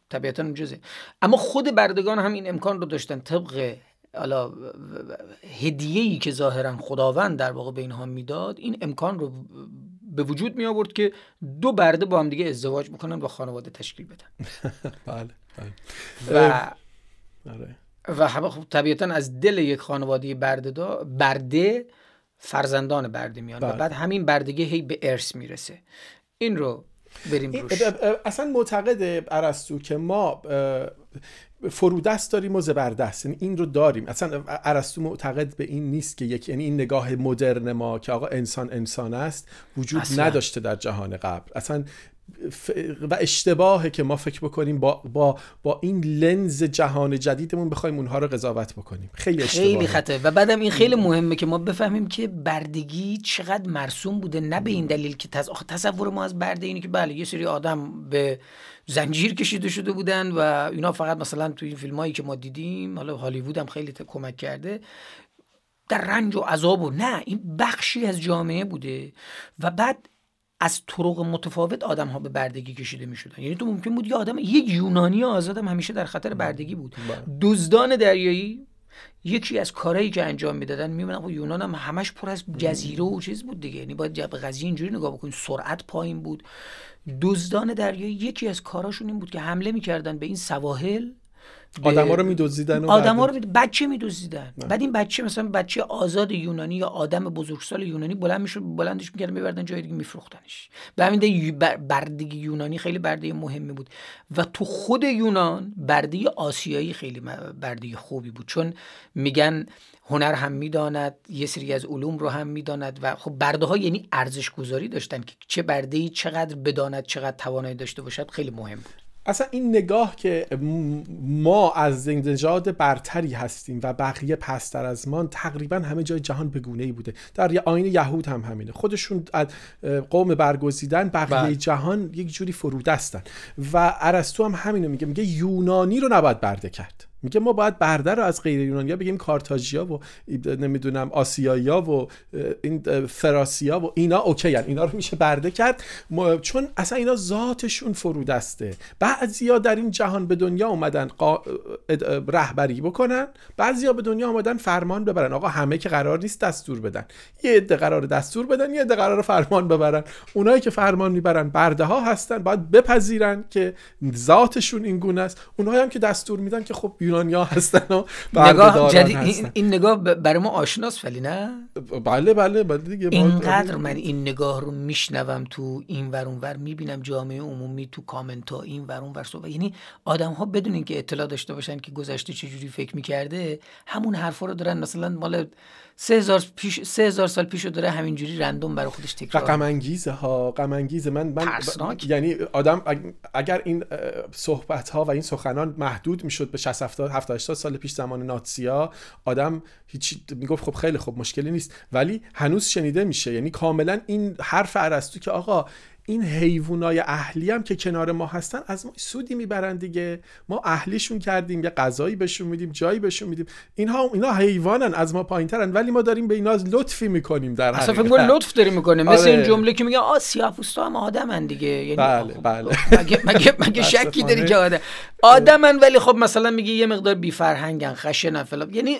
طبیعتا اونجازه اما خود بردگان هم این امکان رو داشتن طبق حالا هدیه ای که ظاهرا خداوند در واقع به اینها می‌داد این امکان رو به وجود می آورد که دو برده با هم دیگه ازدواج می‌کنن و خانواده تشکیل بدن <laughs> بله, بله. و آره. و خب طبیعتا از دل یک خانواده برده دا برده فرزندان برده میان و بله. بعد همین بردگی هی به ارث می‌رسه این رو بریم روش. اصلا معتقد ارسطو که ما فرودست داریم و زبردست. یعنی این رو داریم. اصلا ارسطو معتقد به این نیست که یک یعنی این نگاه مدرن ما که آقا انسان انسان است وجود نداشته در جهان قبل. اصلا و اشتباهه که ما فکر بکنیم با, با, با این لنز جهان جدیدمون بخوایم اونها رو قضاوت بکنیم. خیلی اشتباهه. خیلی خطه. و بعدم این خیلی مهمه که ما بفهمیم که بردگی چقدر مرسوم بوده. نه به این دلیل که تصور ما از برده اینه که بله یه سری آدم به زنجیر کشیده شده بودن و اینا فقط مثلا توی این فیلم هایی که ما دیدیم حالا هالیوود هم خیلی کمک کرده در رنج و عذاب و نه این بخشی از جامعه بوده. و بعد از طرق متفاوت آدم ها به بردگی کشیده می شدن یعنی تو ممکن بود یه آدم یک یونانی آزادم همیشه در خطر بردگی بود. بله. دزدان دریایی یکی از کارهایی که انجام می‌دادن می‌بینن خب یونان هم همش پر از جزیره و چیز بود دیگه. یعنی باید به قضیه اینجوری نگاه بکنید سرعت پایین بود. دزدان دریایی یکی از کاراشون این بود که حمله می‌کردن به این سواحل. آدما رو میدزدیدن آدما رو می... بچه میدزدیدن. بعد این بچه مثلا بچه آزاد یونانی یا آدم بزرگسال یونانی بلند می‌شد بلندش می‌کردن میبردن جای دیگه میفروختنش. به همین بردگی یونانی خیلی برده مهمی بود. و تو خود یونان برده آسیایی خیلی برده خوبی بود. چون میگن هنر هم می‌داند یه سری از علوم رو هم می‌داند و خب برده ها یعنی ارزش گذاری داشتن که چه برده ای چقدر بداند چقدر توانایی داشته باشد خیلی مهم بود. اصلا این نگاه که ما از نژاد برتری هستیم و بقیه پستر از ما تقریبا همه جای جهان به گونه ای بوده. در آین یهود هم همینه. خودشون از قوم برگزیدن بقیه بله. جهان یک جوری فرودستن. و ارسطو هم همینو میگه. میگه یونانی رو نباید برده کرد. میگه ما باید برده رو از غیر یونانیا بگیم کارتاژیا و نمی‌دونم آسیایا و این فراسیا و اینا اوکی هن. اینا رو میشه برده کرد. چون اصلا اینا ذاتشون فرودسته. بعضیا در این جهان به دنیا اومدن قا... رهبری بکنن. بعضیا به دنیا اومدن فرمان ببرن. آقا همه که قرار نیست دستور بدن. یه عده قرار دستور بدن یه عده قرار فرمان ببرن. اونایی که فرمان می‌برن برده ها هستن باید بپذیرن که ذاتشون این گونه است. اونایی هم که دستور میدن که خب یونانیا هستن و نگاه جدی این, این نگاه برای ما آشناست ولی نه؟ بله بله بله دیگه. اینقدر من این نگاه رو میشنوم تو این ور ور می‌بینم جامعه عمومی تو کامنت ها این ور ور صحبت یعنی آدم ها بدون اینکه اطلاع داشته باشن که گذشته چجوری فکر می‌کرده همون حرفا رو دارن. مثلا مال سه هزار, پیش، سه هزار سال پیش رو داره همینجوری رندوم برای خودش تکرار غم انگیزه ها غم انگیزه من, من یعنی آدم اگر این صحبت ها و این سخنان محدود می‌شد به 60 70 70 سال پیش زمان ناتسیا آدم هیچ می‌گفت خب خیلی خب مشکلی نیست. ولی هنوز شنیده میشه. یعنی کاملا این حرف ارسطو که آقا این حیوانای اهلی هم که کنار ما هستن از ما سودی می‌برن دیگه. ما اهلیشون کردیم یه غذایی بهشون میدیم جایی بهشون میدیم. اینها اینا حیوانن از ما پایینترن ولی ما داریم به اینا لطفی می‌کنیم در اصلا فکر لطف داریم می‌کنیم؟ مثل آره. این جمله که میگه آ سیاه‌پوستا هم آدمن دیگه. یعنی بله بله. مگه مگه, مگه <laughs> شکی داری که آدم آدمن ولی خب مثلا میگه یه مقدار بی فرهنگن خشنن فلان. یعنی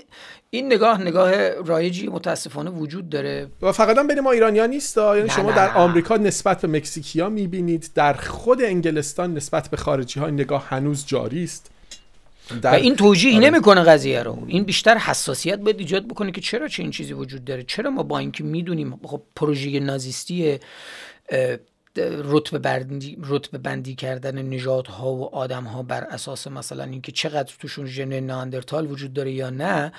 این نگاه نگاه رایجی متاسفانه وجود داره. و فقط هم بین ما ایرانیا نیست یعنی شما در آمریکا نسبت به مکزیکیا می‌بینید در خود انگلستان نسبت به خارجی ها این نگاه هنوز جاری است. در... و این توجیه آره. نمی‌کنه قضیه رو. این بیشتر حساسیت باید ایجاد بکنه که چرا چه این چیزی وجود داره؟ چرا ما با اینکه می‌دونیم خب پروژه نازیستی رتبه بندی, رتبه بندی کردن نژادها و آدمها بر اساس مثلا اینکه چقدر توشون ژن ناندرتال وجود داره یا نه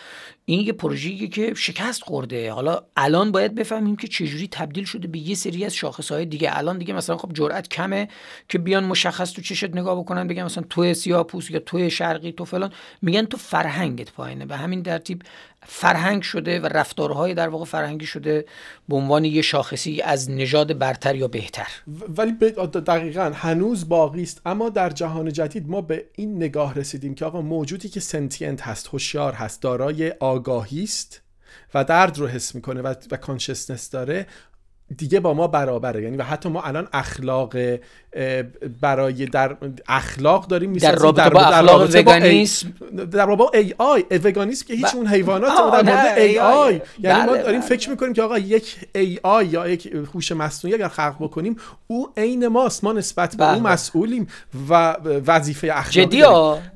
این یه پروژه‌ای که شکست خورده. حالا الان باید بفهمیم که چجوری تبدیل شده به یه سری از شاخصهای دیگه. الان دیگه مثلا خب جرأت کمه که بیان مشخص تو چشت نگاه بکنن بگن مثلا تو سیاه پوست یا تو شرقی تو فلان. میگن تو فرهنگت پایینه. به همین ترتیب فرهنگ شده و رفتارهای در واقع فرهنگی شده به عنوان یه شاخصی از نژاد برتر یا بهتر. ولی دقیقا هنوز باقی است. اما در جهان جدید ما به این نگاه رسیدیم که آقا موجودی که سنتینت هست هوشیار هست دارای آگاهی است و درد رو حس می‌کنه و, و کانشسنس داره. دیگه با ما برابره. یعنی و حتی ما الان اخلاق برای در اخلاق داریم در رابطه با اخلاق وگانیسم در رابطه با ای آی وگانیسم که هیچ اون حیوانات در مورد ای آی یعنی ما بله، داریم بله. فکر می‌کنیم که آقا یک ای آی یا یک هوش مصنوعی اگر خلق بکنیم او عین ماست. ما نسبت به او بله. مسئولیم و وظیفه اخلاقی جدی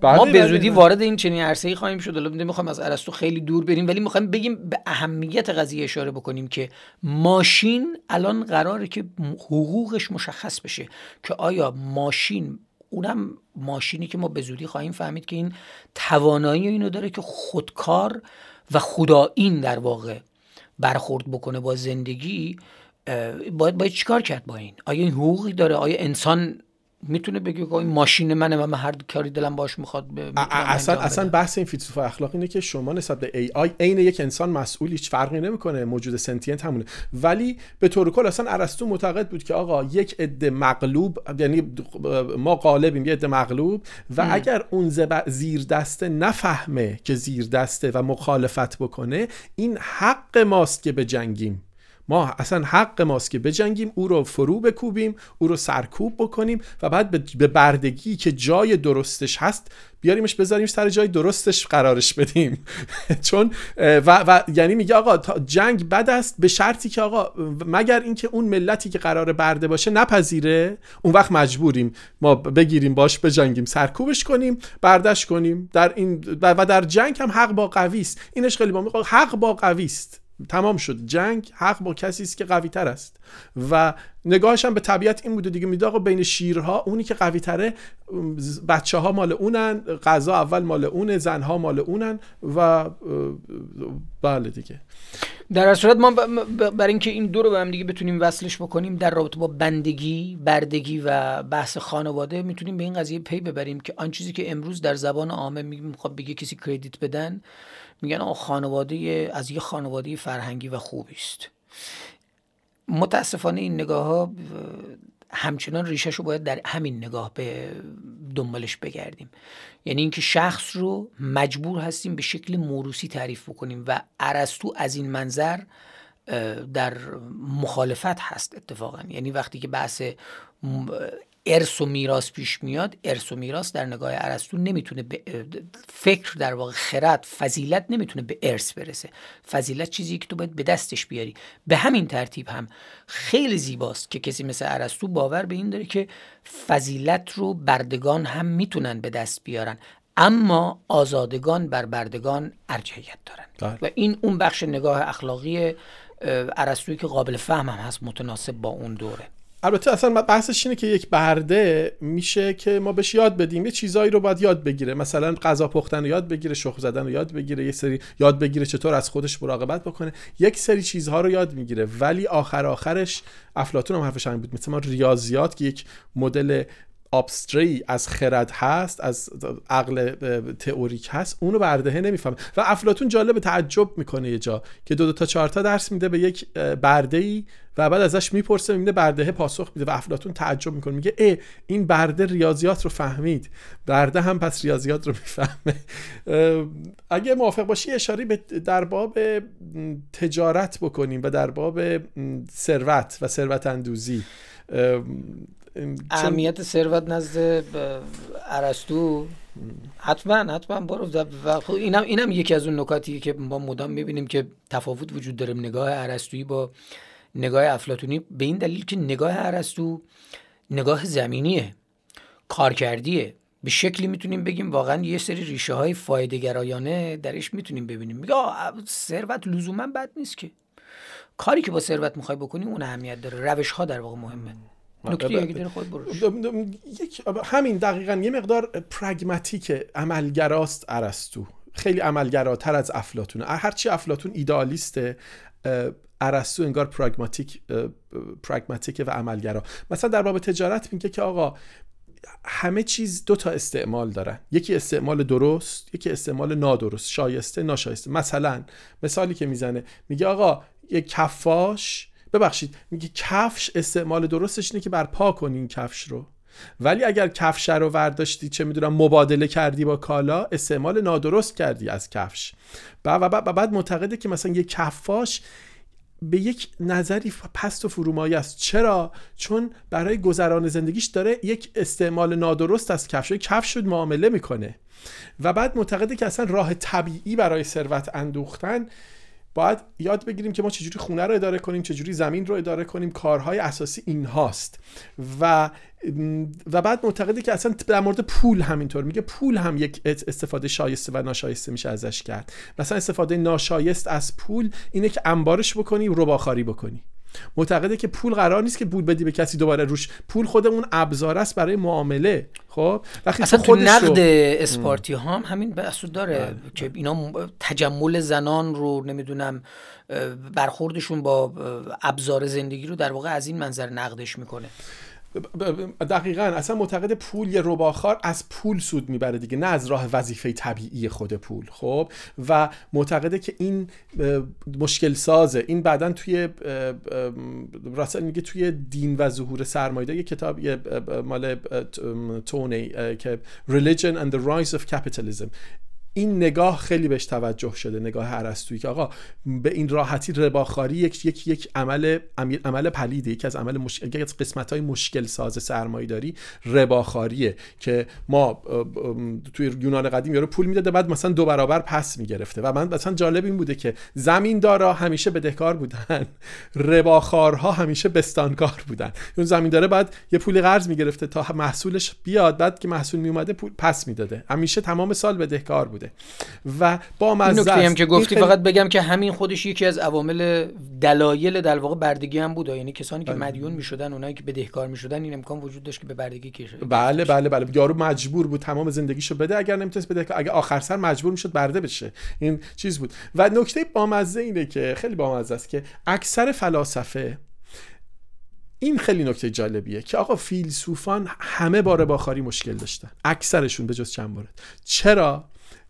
ما به زودی وارد این چنین عرصه‌ای خواهیم شد. الان می‌خوایم از ارسطو خیلی دور بریم ولی می‌خوایم بگیم به اهمیت قضیه اشاره بکنیم که ماشین الان قراره که حقوقش مشخص بشه که آیا ماشین اونم ماشینی که ما به زودی خواهیم فهمید که این توانایی اینو داره که خودکار و خدایین در واقع برخورد بکنه با زندگی باید باید چیکار کرد با این؟ آیا این حقوقی داره؟ آیا انسان می‌تونه بگه که این ماشین منه و من هر کاری دلم باش می‌خواد اصلا اصلا بحث این فیلسوف اخلاق اینه که شما نسبت به ای آی عین یک انسان مسئول هیچ فرقی نمی‌کنه موجود سنتینت همونه. ولی به طور کل اصلا ارسطو معتقد بود که آقا یک عده مغلوب یعنی ما غالبیم یه عده مغلوب و ام. اگر اون زیر دسته نفهمه که زیر دسته و مخالفت بکنه این حق ماست که به جنگیم ما اصلا حق ماست که بجنگیم او رو فرو بکوبیم او رو سرکوب بکنیم و بعد به بردگی که جای درستش هست بیاریمش بذاریم سر جای درستش قرارش بدیم. <laughs> چون و, و یعنی میگه آقا جنگ بد است به شرطی که آقا مگر اینکه اون ملتی که قرار برده باشه نپذیره؟ اون وقت مجبوریم. ما بگیریم باش بجنگیم سرکوبش کنیم بردش کنیم. در این و در جنگ هم حق با قوی است. اینش خیلی با حق با قوی است. تمام شد. جنگ حق با کسی است که قوی تر است. و نگاهش هم به طبیعت این بوده دیگه. میده آقا بین شیرها اونی که قوی تره بچه ها مال اونن غذا اول مال اونه زنها مال اونن و بله دیگه. در صورت ما برای اینکه این دو رو به هم دیگه بتونیم وصلش بکنیم در رابطه با بندگی بردگی و بحث خانواده می‌تونیم به این قضیه پی ببریم که آن چیزی که امروز در زبان عامه می‌خواد بگه کسی کردیت بدن میگن آقا خانواده از یه خانواده فرهنگی و خوبی است. متاسفانه این نگاه ها همچنان ریشش رو باید در همین نگاه به دنبالش بگردیم. یعنی اینکه شخص رو مجبور هستیم به شکل موروسی تعریف بکنیم و ارسطو از این منظر در مخالفت هست اتفاقا. یعنی وقتی که بحث ارث و میراث پیش میاد. ارث و میراث در نگاه ارسطو نمی‌تونه به فکر در واقع خرد فضیلت نمی‌تونه به ارث برسه. فضیلت چیزی که تو باید به دستش بیاری. به همین ترتیب هم خیلی زیباست که کسی مثل ارسطو باور به این داره که فضیلت رو بردگان هم می‌تونن به دست بیارن. اما آزادگان بر بردگان ارجحیت دارن. بله. و این اون بخش نگاه اخلاقی ارسطویی که قابل فهم هم هست متناسب با اون دوره. البته اصلا بحثش اینه که یک برده میشه که ما بهش یاد بدیم. یه چیزایی رو باید یاد بگیره. مثلا غذا پختن رو یاد بگیره شخ زدن رو یاد بگیره. یه سری یاد بگیره چطور از خودش مراقبت بکنه. یک سری چیزها رو یاد می‌گیره. ولی آخر آخرش افلاطون هم حرفش همین بود. مثلا ریاضیات که یک مدل ابستری از خرد هست از عقل تئوریک هست اونو بردهه نمی‌فهمه. و افلاتون جالب تعجب می‌کنه یه جا که دو, دو تا چهار تا درس میده به یک برده ای و بعد ازش می‌پرسه میده برده پاسخ میده و افلاتون تعجب می‌کنه. میگه ای این برده ریاضیات رو فهمید. برده هم پس ریاضیات رو می‌فهمه. اگه موافق باشی اشاره به در باب تجارت بکنیم و در باب ثروت و ثروت اندوزی اهمیت ثروت نزد ارسطو؟ حتما حتما. برو و خب اینم اینم یکی از اون نکاتیه که ما مدام می‌بینیم که تفاوت وجود داره. نگاه ارسطویی با نگاه افلاطونی به این دلیل که نگاه ارسطو نگاه زمینیه کارکردیه. به شکلی می‌تونیم بگیم واقعا یه سری ریشه های فایده گرایانه درش می‌تونیم ببینیم. میگه ثروت لزوما بد نیست که. کاری که با ثروت می‌خوای بکنی اون اهمیت داره. روش ها در واقع مهمه. نکته همین دقیقا یه مقدار پرگماتیک عملگراست ارسطو. خیلی عملگراتر از افلاتون هرچی افلاتون ایدالیسته ارسطو انگار پراگماتیک پراگماتیک و عملگرا. مثلا در باب تجارت میگه که آقا همه چیز دو تا استعمال دارن. یکی استعمال درست یکی استعمال نادرست شایسته ناشایسته. مثلا مثالی که می‌زنه میگه آقا یک کفاش ببخشید میگه کفش استعمال درستش اینه که بر پا کنی این کفش رو. ولی اگر کفش رو ورداشتی چه می‌دونم مبادله کردی با کالا استعمال نادرست کردی از کفش. و بعد معتقده که مثلا یه کفاش به یک نظری پست و فرومایه است. چرا؟ چون برای گذران زندگیش داره یک استعمال نادرست از کفش. کفش معامله می‌کنه. و بعد معتقده که اصلا راه طبیعی برای ثروت اندوختن باید یاد بگیریم که ما چجوری خونه رو اداره کنیم چجوری زمین رو اداره کنیم کارهای اساسی این هاست و و بعد معتقده که اصلا در مورد پول همینطور میگه. پول هم یک استفاده شایسته و ناشایسته میشه ازش کرد. مثلا استفاده ناشایست از پول اینه که انبارش بکنی رباخاری بکنی. معتقده که پول قرار نیست که پول بدی به کسی دوباره روش. پول خود اون ابزار است برای معامله. خب؟ وقتی اصلا تو نقد اسپارتی ها هم همین بحث داره بله، که بله. اینا تجمل زنان رو نمی‌دونم برخوردشون با ابزار زندگی رو در واقع از این منظر نقدش می‌کنه. دقیقا اصلا معتقد پول یه رباخار از پول سود می‌بره دیگه نه از راه وظیفه طبیعی خود پول خب؟ و معتقده که این مشکل سازه این بعدا توی راسل میگه توی دین و ظهور سرمایه یه کتاب یه مال تونی که Religion and the Rise of Capitalism. این نگاه خیلی بهش توجه شده نگاه ارسطویی که آقا به این راحتی رباخاری یک یک یک عمل عمل پلیده یکی از عمل مش... یکی از قسمت های مشکل ساز سرمایه داری رباخاریه که ما توی یونان قدیم یارو پول می‌داده بعد مثلا دو برابر پس می‌گرفته و من مثلا جالب این بوده که زمیندارا همیشه بدهکار بودن رباخارها همیشه بستانکار بودن. اون زمینداره بعد یه پولی قرض می‌گرفته تا محصولش بیاد بعد که محصول میومده پول پس می‌داده. همیشه تمام سال بدهکار بوده. و با مزه هم که گفتی فقط بگم که همین خودش یکی از عوامل دلایل در واقع بردگی هم بوده. یعنی کسانی که بله. مدیون می‌شدن اونایی که بدهکار می‌شدن این امکان وجود داشت که به بردگی کشه بله بله بله. یارو مجبور بود تمام زندگیشو بده اگر نمی‌تونست بده اگر آخر سر مجبور می‌شد برده بشه. این چیز بود. و نکته بامزه اینه که خیلی بامزه است که اکثر فلاسفه این خیلی نکته جالبیه که آقا فیلسوفان همه بار باخاری مشکل داشتن. اکثرشون به جز چند مورد چرا؟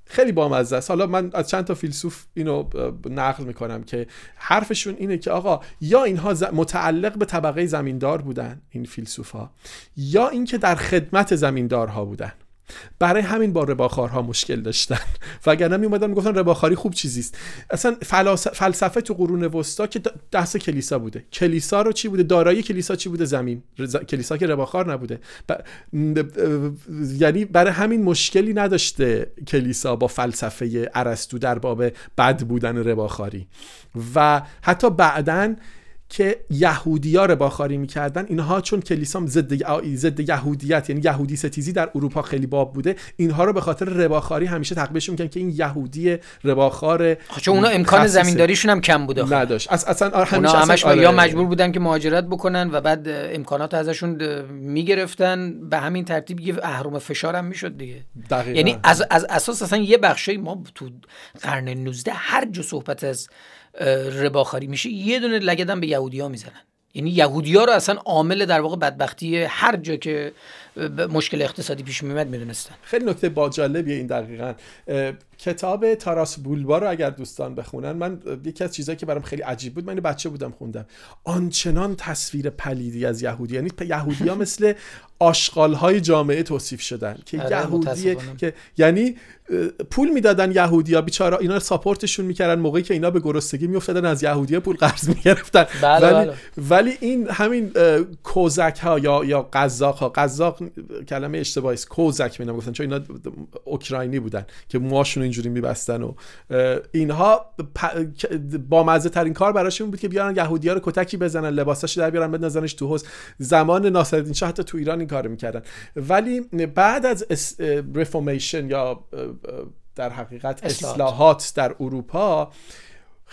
خیلی بامزه است. حالا من از چند تا فیلسوف اینو نقل می‌کنم که حرفشون اینه که آقا یا اینها متعلق به طبقه زمیندار بودن این فیلسوف ها یا اینکه در خدمت زمیندارها بودن. برای همین با رباخارها مشکل داشتن. <laughs> وگرنه می اومدن می‌گفتن رباخاری خوب چیزیست. اصلا فلسفه تو قرون وسطا که دست کلیسا بوده. کلیسا رو چی بوده؟ دارایی کلیسا چی بوده؟ زمین. کلیسا که رباخار نبوده. یعنی برای همین مشکلی نداشته کلیسا با فلسفه ارسطو در باب بد بودن رباخاری. و حتی بعدن که یهودیا رو باخاری می‌کردن اینها چون کلیسا ضد ضد یهودیت یعنی یهودی ستیزی در اروپا خیلی باب بوده اینها رو به خاطر رباخاری همیشه تقبیهش می‌کنن که این یهودی رباخار چون اونا امکان زمینداریشون هم کم بوده خب. نداشت اصلا همیشه همش آره. یا مجبور بودن که مهاجرت بکنن و بعد امکانات ازشون می‌گرفتن به همین ترتیب یه اهرم فشار هم می‌شد دیگه دقیقا. یعنی از, از اساس اصلا یه بخشی ما تو قرن 19 هر جو صحبت از رباخاری میشه یه دونه لگدم به یهودیا می‌زنن. یعنی یهودیا رو اصلا عامل در واقع بدبختی هر جا که مشکل اقتصادی پیش میمد می‌دونستن. خیلی نکته با جالبیه این دقیقا. کتاب تاراس بولبا رو اگر دوستان بخونن من یکی از چیزایی که برام خیلی عجیب بود من بچه بودم خوندم. آنچنان تصویر پلیدی از یهودی یعنی یهودی ها <laughs> مثل آشغال های جامعه توصیف شدن که آره، یهودی که یعنی پول می‌دادن یهودیا بیچاره اینا ساپورتشون می‌کردن موقعی که اینا به گرسنگی میافتادن از یهودیا پول قرض می‌گرفتن. بله ولی بله. ولی این همین کوزک ها یا یا قزاق ها قزاق کلمه اشتباهی است. کوزک می گفتن چون اینا اوکراینی بودن که موهاشون اینجوری میبستن و اینها با مزه ترین کار براشون بود که بیارن یهودیا رو کتکی بزنن لباساشو در بیارن بندازنش تو حوض. زمان ناصرالدین شاه حتی تو ایران این کارو می‌کردن. ولی بعد از رفورمیشن یا در حقیقت اصلاحات در اروپا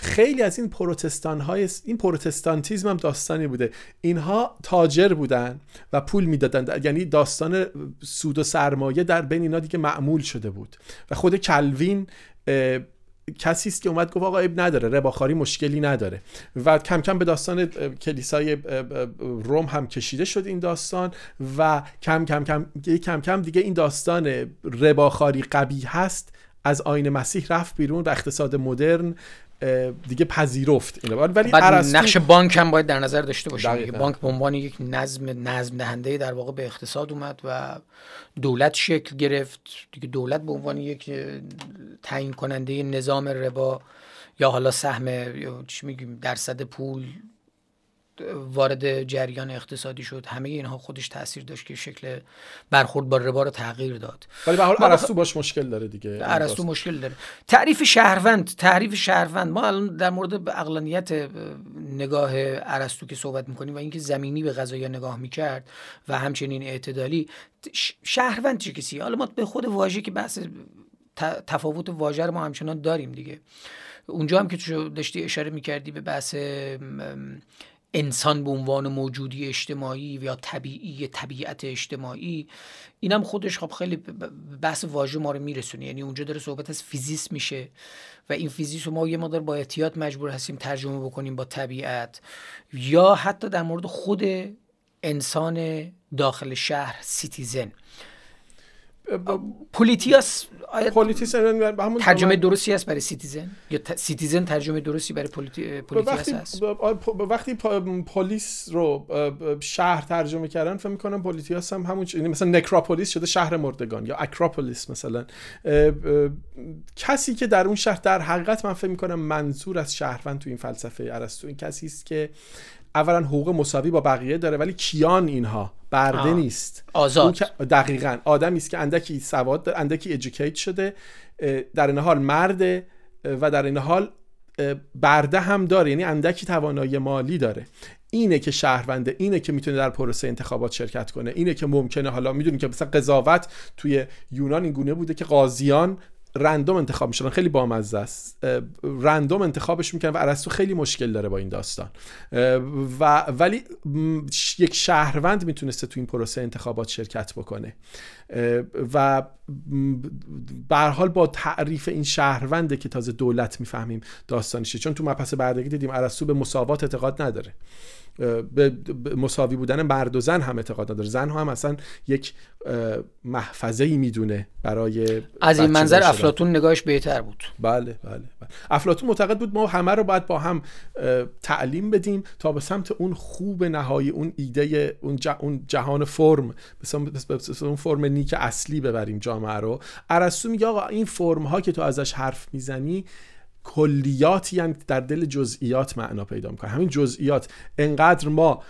خیلی از این پروتستان های این پروتستانتیزم هم داستانی بوده. اینها تاجر بودن و پول می‌دادن یعنی داستان سود و سرمایه در بین اینا دیگه معمول شده بود. و خود کلوین کسی است که اومد گفت آقا عیب نداره رباخاری مشکلی نداره. و کم کم به داستان کلیسای روم هم کشیده شد این داستان و کم کم کم کم کم دیگه این داستان رباخاری قبیح هست از آین مسیح رفت بیرون و اقتصاد مدرن دیگه پذیرفت اینو. ولی نقش بانک هم باید در نظر داشته باشیم بانک به عنوان یک نظم نظم دهنده در واقع به اقتصاد اومد و دولت شکل گرفت. دیگه دولت به عنوان یک تعیین کننده نظام ربا یا حالا سهم یا چی میگیم درصد پول وارد جریان اقتصادی شد. همه اینها خودش تاثیر داشت که شکل برخورد با ربا رو تغییر داد. ولی به حال ارسطو باش مشکل داره دیگه. ارسطو مشکل داره. تعریف شهروند تعریف شهروند. ما الان در مورد اقلانیت نگاه ارسطو که صحبت می‌کنیم و اینکه زمینی به قضايا نگاه می‌کرد و همچنین اعتدالی شهروند چه کسی؟ حالا ما به خود واژه که بحث تفاوت واژه رو ما همچنان داریم دیگه. اونجا هم که تو داشتی اشاره می‌کردی به بحث انسان به عنوان موجودی اجتماعی یا طبیعی طبیعت اجتماعی اینم خودش خب خیلی بحث واژه ما رو میرسونه. یعنی اونجا داره صحبت از فیزیس میشه و این فیزیس رو ما یه مقدار با احتیاط مجبور هستیم ترجمه بکنیم با طبیعت. یا حتی در مورد خود انسان داخل شهر citizen. پولیتیاس پولیتیس همون ترجمه درستی است برای citizen؟ یا citizen ترجمه درستی برای پولیتی... پولیتیاس هست؟ وقتی پلیس رو شهر ترجمه کردن فکر می‌کنم پولیتیاس هم همون یعنی مثلا نکروپولیس شده شهر مردگان یا اکروپولیس مثلا. کسی که در اون شهر در حقیقت من فکر می‌کنم منظور از شهروند تو این فلسفه ارسطو این کسی است که اولا حقوق مساوی با بقیه داره ولی کیان اینها؟ برده نیست. آزاد. دقیقا. آدمی است که اندکی سواد اندکی ادوکییت شده در این حال مرده و در این حال برده هم داره. یعنی اندکی توانایی مالی داره. اینه که شهرونده اینه که می‌تونه در پروسه انتخابات شرکت کنه. اینه که ممکنه حالا می‌دونیم که مثلا قضاوت توی یونان این گونه بوده که قاضیان رندوم انتخاب میشن خیلی بامزه است. رندوم انتخابش می‌کنن و ارسطو خیلی مشکل داره با این داستان. و ولی یک شهروند می‌تونسته تو این پروسه انتخابات شرکت بکنه. و به حال با تعریف این شهرونده که تازه دولت می‌فهمیم داستانشه چون تو مبحث بردگی دیدیم ارسطو به مساوات اعتقاد نداره. به مساوی بودن مرد و زن هم اعتقاد نداره. زن هم اصلا یک محفظه ای می‌دونه برای از این منظر افلاتون نگاهش بهتر بود. بله بله, بله. افلاتون معتقد بود ما همه رو باید با هم تعلیم بدیم تا به سمت اون خوب نهایی اون ایده اون, اون جهان فرم به اون فرم نیک اصلی ببریم جامعه رو. ارسطو میگه آقا این فرم ها که تو ازش حرف می‌زنی کلیاتی هم در دل جزئیات معنا پیدا می‌کنه. همین جزئیات. انقدر ما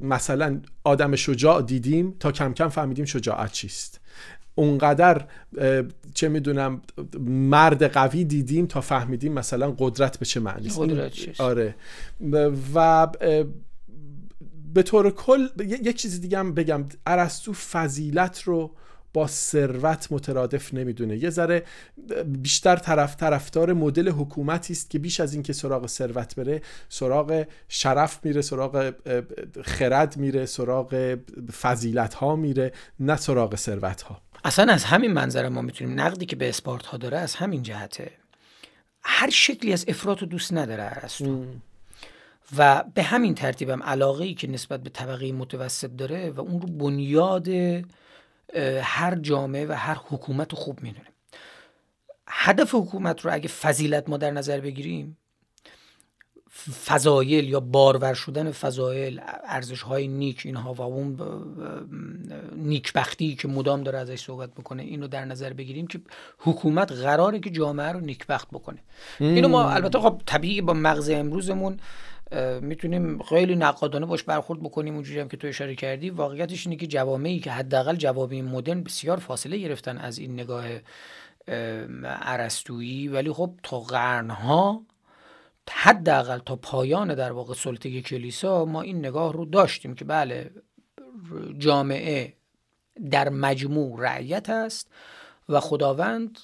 مثلا آدم شجاع دیدیم تا کم کم فهمیدیم شجاعت چیست. اونقدر چه می‌دونم مرد قوی دیدیم تا فهمیدیم مثلا قدرت به چه معنی آره. و به طور کل یک چیز دیگه هم بگم. ارسطو فضیلت رو با ثروت مترادف نمی‌دونه. یه ذره بیشتر طرف طرفدار مدل حکومتی است که بیش از اینکه سراغ ثروت بره سراغ شرف میره سراغ خرد میره سراغ فضیلت ها میره نه سراغ ثروت ها اصلا از همین منظر ما می‌تونیم نقدی که به اسپارت ها داره از همین جهته. هر شکلی از افراط و دوست نداره ارسطو. و به همین ترتیبم علاقه ای که نسبت به طبقه متوسط داره و اون رو بنیاد هر جامعه و هر حکومت رو خوب می‌دونه. هدف حکومت رو اگه فضیلت ما در نظر بگیریم فضایل یا بارور شدن فضایل ارزش های نیک اینها و اون نیکبختی که مدام داره ازش صحبت بکنه اینو در نظر بگیریم که حکومت قراره که جامعه رو نیکبخت بکنه. اینو ما البته خب طبیعی با مغز امروزمون می‌تونیم خیلی نقادانه باش برخورد بکنیم اونجوری هم که تو اشاره کردی. واقعیتش اینه که جوامعی که حداقل جوامع مدرن بسیار فاصله گرفتن از این نگاه ارسطویی. ولی خب تا قرنها حداقل تا پایان در واقع سلطه کلیسا ما این نگاه رو داشتیم که بله جامعه در مجموع رعیت است و خداوند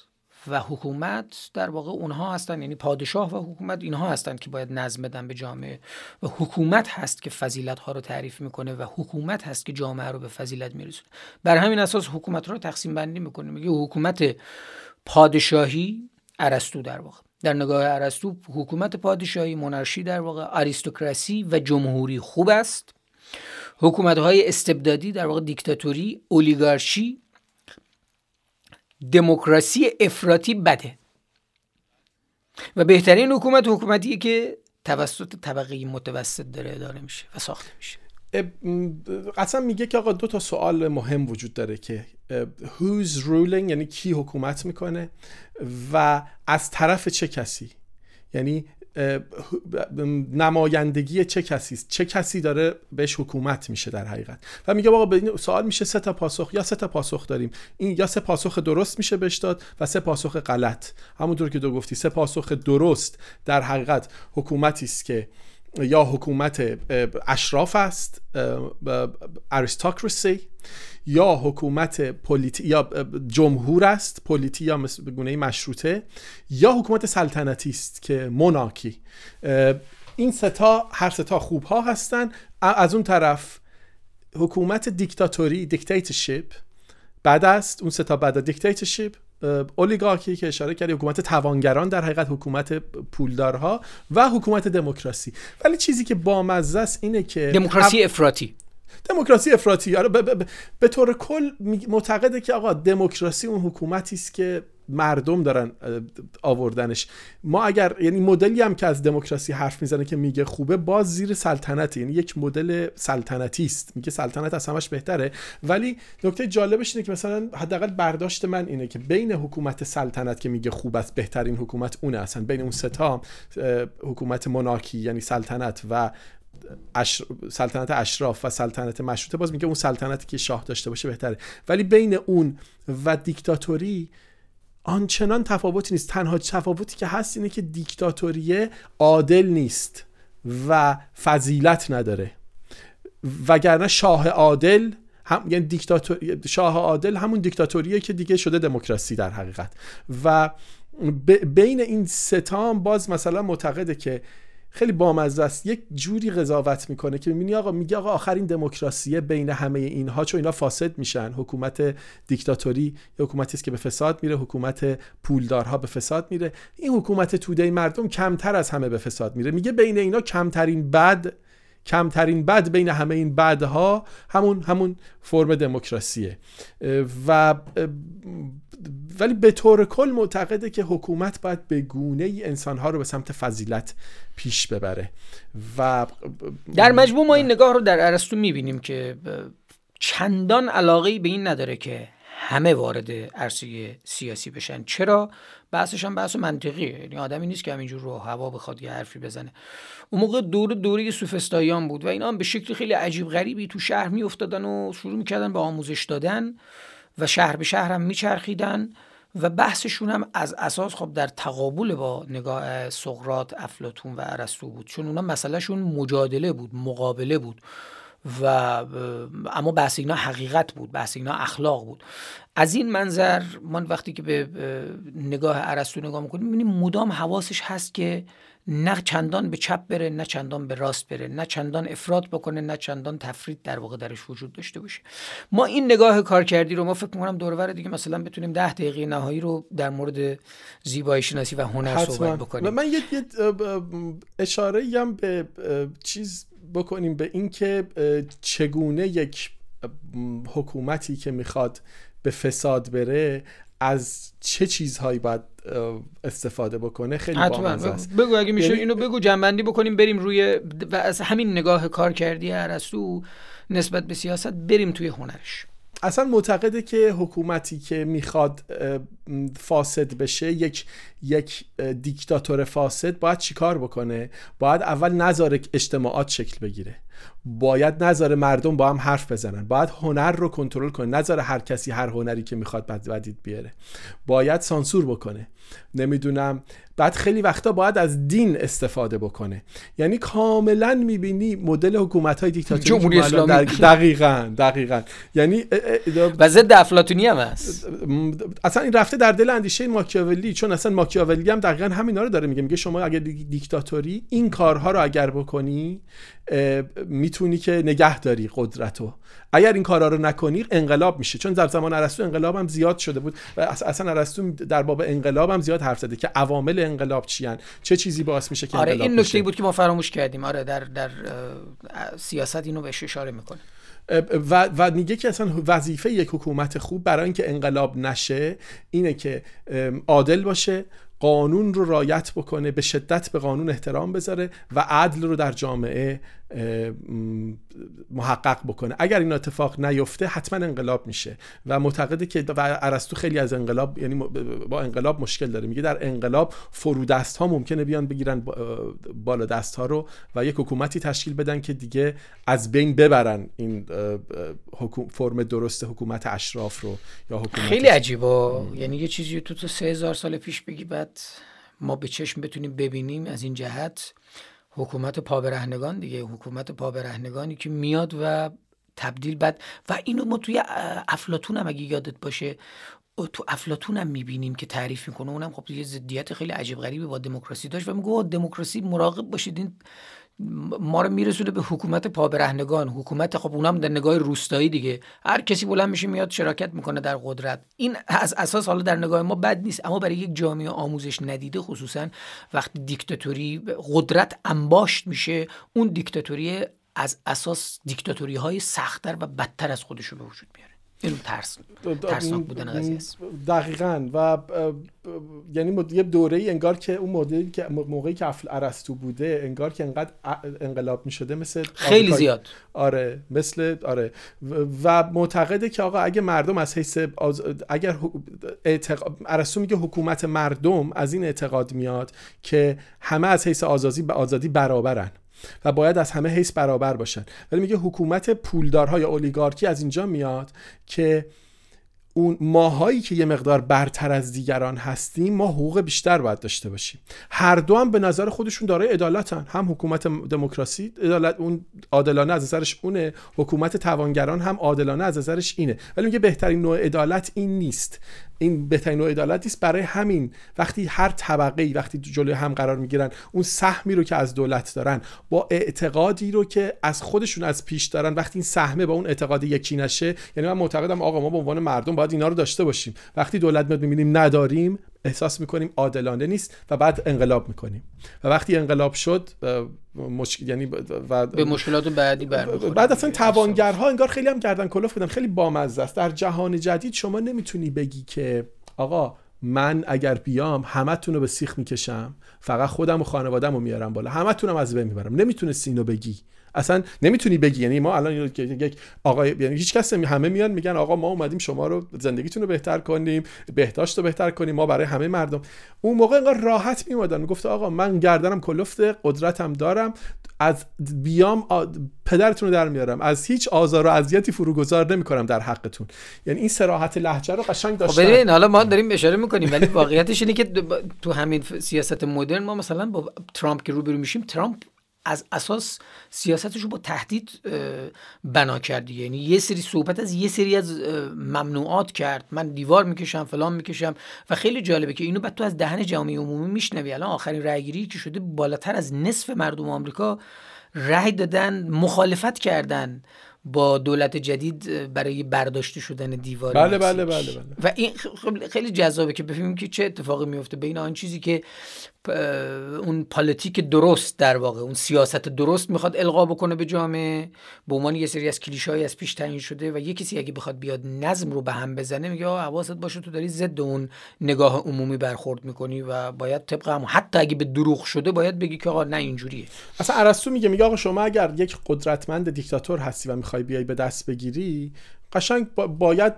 و حکومت در واقع اونها هستن یعنی پادشاه و حکومت اینها هستند که باید نظم بدن به جامعه. و حکومت هست که فضیلت ها رو تعریف می‌کنه و حکومت هست که جامعه رو به فضیلت میرسونه. بر همین اساس حکومت رو تقسیم بندی می‌کنه. میگه حکومت پادشاهی ارسطو در واقع. در نگاه ارسطو حکومت پادشاهی مونارشی در واقع آریستوکراسی و جمهوری خوب است. حکومت های استبدادی در واقع دیکتاتوری اولیگارشی دموکراسی افراطی بده. و بهترین حکومت حکومتیه که توسط طبقه متوسط داره اداره میشه و ساخته میشه. اصلا میگه که آقا دو تا سوال مهم وجود داره که who's ruling یعنی کی حکومت می‌کنه و از طرف چه کسی؟ یعنی نمایندگی چه کسی است؟ چه کسی داره بهش حکومت میشه در حقیقت؟ و میگه آقا به این سوال میشه سه تا پاسخ یا سه تا پاسخ داریم. این یا سه پاسخ درست میشه بهش داد و سه پاسخ غلط. همونطور که دو گفتی سه پاسخ درست در حقیقت حکومتی است که یا حکومت اشراف است اریستوکراسی یا حکومت پولیتی یا جمهور است پولیتی یا به گونه مشروطه یا حکومت سلطنتی است که موناکی این ستا هر ستا خوب ها هستن. از اون طرف حکومت دیکتاتوری دیکتاتورشیپ بعد است اون ستا بعد دیکتاتورشیپ اولیگارکی که اشاره کردی حکومت توانگران در حقیقت حکومت پولدارها و حکومت دموکراسی. ولی چیزی که بامزه است اینه که دموکراسی افراطی. دموکراسی افراطی. آره به طور کل معتقده که آقا دموکراسی اون حکومتی است که مردم دارن آوردنش. ما اگر یعنی مدلی هم که از دموکراسی حرف می‌زنه که میگه خوبه باز زیر سلطنت یعنی یک مدل سلطنتی است. میگه سلطنت از همش بهتره. ولی نکته جالبش اینه که مثلا حداقل برداشت من اینه که بین حکومت سلطنت که میگه خوب است بهترین حکومت اونه اصلا. بین اون ستا حکومت مناکی یعنی سلطنت و سلطنت اشراف و سلطنت مشروطه باز میگه اون سلطنتی که شاه داشته باشه بهتره. ولی بین اون و دیکتاتوری آنچنان تفاوتی نیست. تنها تفاوتی که هست اینه که دیکتاتوری عادل نیست و فضیلت نداره. وگرنه شاه عادل هم یعنی دیکتاتور شاه عادل همون دیکتاتوریه که دیگه شده دموکراسی در حقیقت. و بین این ستام باز مثلا معتقده که خیلی بامزه است یک جوری قضاوت می‌کنه که می‌بینی آقا میگه آقا آخرین دموکراسی بین همه اینها چون اینا فاسد میشن. حکومت دیکتاتوری یا حکومتی است که به فساد میره حکومت پولدارها به فساد میره. این حکومت توده مردم کمتر از همه به فساد میره. میگه بین اینا کمترین بد کمترین بد بین همه این بدها همون همون فرم دموکراسیه. و ولی به طور کل معتقده که حکومت باید به گونه ای انسانها رو به سمت فضیلت پیش ببره. و در مجموع ما این نگاه رو در ارسطو می‌بینیم که چندان علاقه به این نداره که همه وارد عرصه سیاسی بشن. چرا؟ بحثش هم بحث منطقیه. یعنی آدمی نیست که همینجور رو هوا بخواد یه حرفی بزنه. اون موقع دور دوره سوفستاییان بود و اینا هم به شکل خیلی عجیب غریبی تو شهر میافتادن و شروع می‌کردن به آموزش دادن و شهر به شهر هم میچرخیدن و بحثشون هم از اساس خب در تقابل با نگاه سقرات افلاتون و ارسطو بود. چون اونا مسئلهشون مجادله بود مقابله بود و اما بحث اینا حقیقت بود بحث اینا اخلاق بود. از این منظر من وقتی که به نگاه ارسطو نگاه می‌کنیم می‌بینیم مدام حواسش هست که نه چندان به چپ بره نه چندان به راست بره نه چندان افراد بکنه نه چندان تفرید در واقع درش وجود داشته باشه. ما این نگاه کار کردی رو ما فکر می‌کنم دور دیگه مثلا بتونیم ده دقیقه نهایی رو در مورد زیبایی شناسی و هنر صحبت بکنیم. من یه اشاره هم به چیز بکنیم به اینکه چگونه یک حکومتی که می‌خواد به فساد بره از چه چیزهایی باید استفاده بکنه خیلی بامزه است. بگو اگه میشه یعنی اینو بگو جنبندی بکنیم بریم روی و از همین نگاه کار کردی ارسطو نسبت به سیاست بریم توی هنرش. اصلا معتقده که حکومتی که می‌خواد فاسد بشه یک یک دیکتاتور فاسد باید چیکار بکنه؟ باید اول نظر اجتماعات شکل بگیره. باید نظر مردم با هم حرف بزنن. باید هنر رو کنترل کنه. نظر هر کسی هر هنری که می‌خواد بدید بیاره. باید سانسور بکنه. نمی‌دونم. بعد خیلی وقتا باید از دین استفاده بکنه. یعنی کاملا می‌بینی مدل حکومت های دیکتاتوری جمهوری اسلامی. دقیقا دقیقا. یعنی و ضد افلاطونی هم هست. اصلا این رفته در دل اندیشه ماکیاولی چون اصلا ماکیاولی هم دقیقا همینا رو داره میگه. میگه شما اگر دیکتاتوری این کارها رو اگر بکنی می‌تونی که نگه داری قدرتو. اگر این کارا رو نکنی انقلاب میشه. چون در زمان ارسطو انقلاب هم زیاد شده بود. و اصلا ارسطو در باب انقلاب هم زیاد حرف زده که عوامل انقلاب چیان؟ چه چیزی باعث میشه که آره انقلاب این نکته بود که ما فراموش کردیم. آره در در سیاست اینو بهش اشاره می‌کنه. و, و میگه که اصلا وظیفه یک حکومت خوب برای اینکه انقلاب نشه اینه که عادل باشه قانون رو رایت بکنه به شدت به قانون احترام بذاره و عدل رو در جامعه محقق بکنه. اگر این اتفاق نیفته حتما انقلاب میشه. و معتقده که و ارسطو خیلی از انقلاب یعنی با انقلاب مشکل داره. میگه در انقلاب فرودست ها ممکنه بیان بگیرن بالا دست ها رو و یک حکومتی تشکیل بدن که دیگه از بین ببرن این فرم درست حکومت اشراف رو یا حکومت خیلی عجیبه. یعنی یه چیزی تو تو سه هزار سال پیش بگی بعد ما به چشم بتونیم ببینیم از این جهت. حکومت پابرهنگان دیگه حکومت پابرهنگانی که میاد و تبدیل بد و اینو ما توی افلاتون هم اگه یادت باشه تو افلاتون هم می‌بینیم که تعریف می‌کنه. اونم خب یه ضدیت خیلی عجیب غریبی با دموکراسی داشت و میگه دموکراسی مراقب باشید این ما رو میرسونه به حکومت پابرهنگان. حکومت خب اونم در نگاه روستایی دیگه. هر کسی بلند میشه میاد شراکت می‌کنه در قدرت. این از اساس حالا در نگاه ما بد نیست اما برای یک جامعه آموزش ندیده خصوصا وقتی دیکتاتوری قدرت انباشت میشه اون دیکتاتوری از اساس دیکتاتوری های سختتر و بدتر از خودش رو به وجود میاره. این ترس ترسناک بودن قضیه است دقیقا. و یعنی یه دوره ای انگار که اون مدلی که موقعی که افل بوده انگار که انقدر انقلاب می شده مثل خیلی زیاد. آره مثل آره. و معتقده که آقا اگه مردم از حیث اگر اعتق... ارسطو میگه حکومت مردم از این اعتقاد میاد که همه از حیث آزادی به آزادی برابرن. و باید از همه حیث برابر باشن. ولی میگه حکومت پولدارها یا اولیگارکی از اینجا میاد که اون ماهایی که یه مقدار برتر از دیگران هستیم ما حقوق بیشتر باید داشته باشیم. هر دو هم به نظر خودشون دارای عدالتن. هم حکومت دموکراسی عدالت اون عادلانه از نظرش اونه. حکومت توانگران هم عادلانه از نظرش اینه. ولی میگه بهترین نوع عدالت این نیست. این بهترین نوع عدالت است برای همین وقتی هر طبقه ای وقتی جلوی هم قرار می‌گیرن اون سهمی رو که از دولت دارن با اعتقادی رو که از خودشون از پیش دارن وقتی این سهمه با اون اعتقاد یکی نشه یعنی من معتقدم آقا ما به عنوان مردم باید اینا رو داشته باشیم. وقتی دولت میاد می‌بینیم نداریم احساس می‌کنیم عادلانه نیست و بعد انقلاب می‌کنیم. و وقتی انقلاب شد مشکل یعنی و به مشکلات بعدی بعد اصلا توانگرها انگار خیلی هم گردن کلوف بودن. خیلی بامزه است. در جهان جدید شما نمی‌تونی بگی که آقا من اگر بیام همتون رو به سیخ می‌کشم فقط خودم و خانوادم رو میارم بالا. همتونم از بین می‌برم. نمی‌تونستی اینو بگی. اصلا نمی‌تونی بگی. یعنی ما الان یک آقا یعنی هیچ کس همه میان میگن آقا ما اومدیم شما رو زندگیتون رو بهتر کنیم بهداشت رو بهتر کنیم ما برای همه مردم. اون موقع انگار راحت میومدن می‌گفت آقا من گردنم کلفت قدرتم دارم. از بیام پدرتون رو در میارم. از هیچ آزار و اذیتی فروگذار نمی‌کنم در حقتون. یعنی این سراحت لهجه رو قشنگ خب داشتن. ببین حالا ما داریم اشاره می‌کنیم ولی واقعیتش اینه که تو همین سیاست مدرن ما مثلا با ترامپ که روبرو میشیم ترامپ از اساس سیاستش رو با تهدید بنا کردی. یعنی یه سری صحبت از یه سری از ممنوعات کرد. من دیوار می‌کشم فلان می‌کشم. و خیلی جالبه که اینو بعد تو از دهن جامعه عمومی میشنوی. الان آخرین رأیگیری که شده بالاتر از نصف مردم آمریکا رأی دادن مخالفت کردن. با دولت جدید برای برداشته شدن دیوار بله بله بله بله. و این خیلی جذابه که بفهمیم که چه اتفاقی میفته. بین آن چیزی که اون پالیتیک درست در واقع اون سیاست درست می‌خواد القا بکنه به جامعه به عنوان یه سری از کلیشه‌ای از پیش تعیین شده و یه کسی اگه بخواد بیاد نظم رو به هم بزنه میگه حواست باشه تو داری ضد اون نگاه عمومی برخورد می‌کنی و باید طبق هم حتی اگه به دروغ شده باید بگی که آقا نه اینجوریه. اصلا ارسطو میگه میگه آقا شما اگر یک قدرتمند دیکتاتور هستی و می‌خوای بیای به دست بگیری قشنگ باید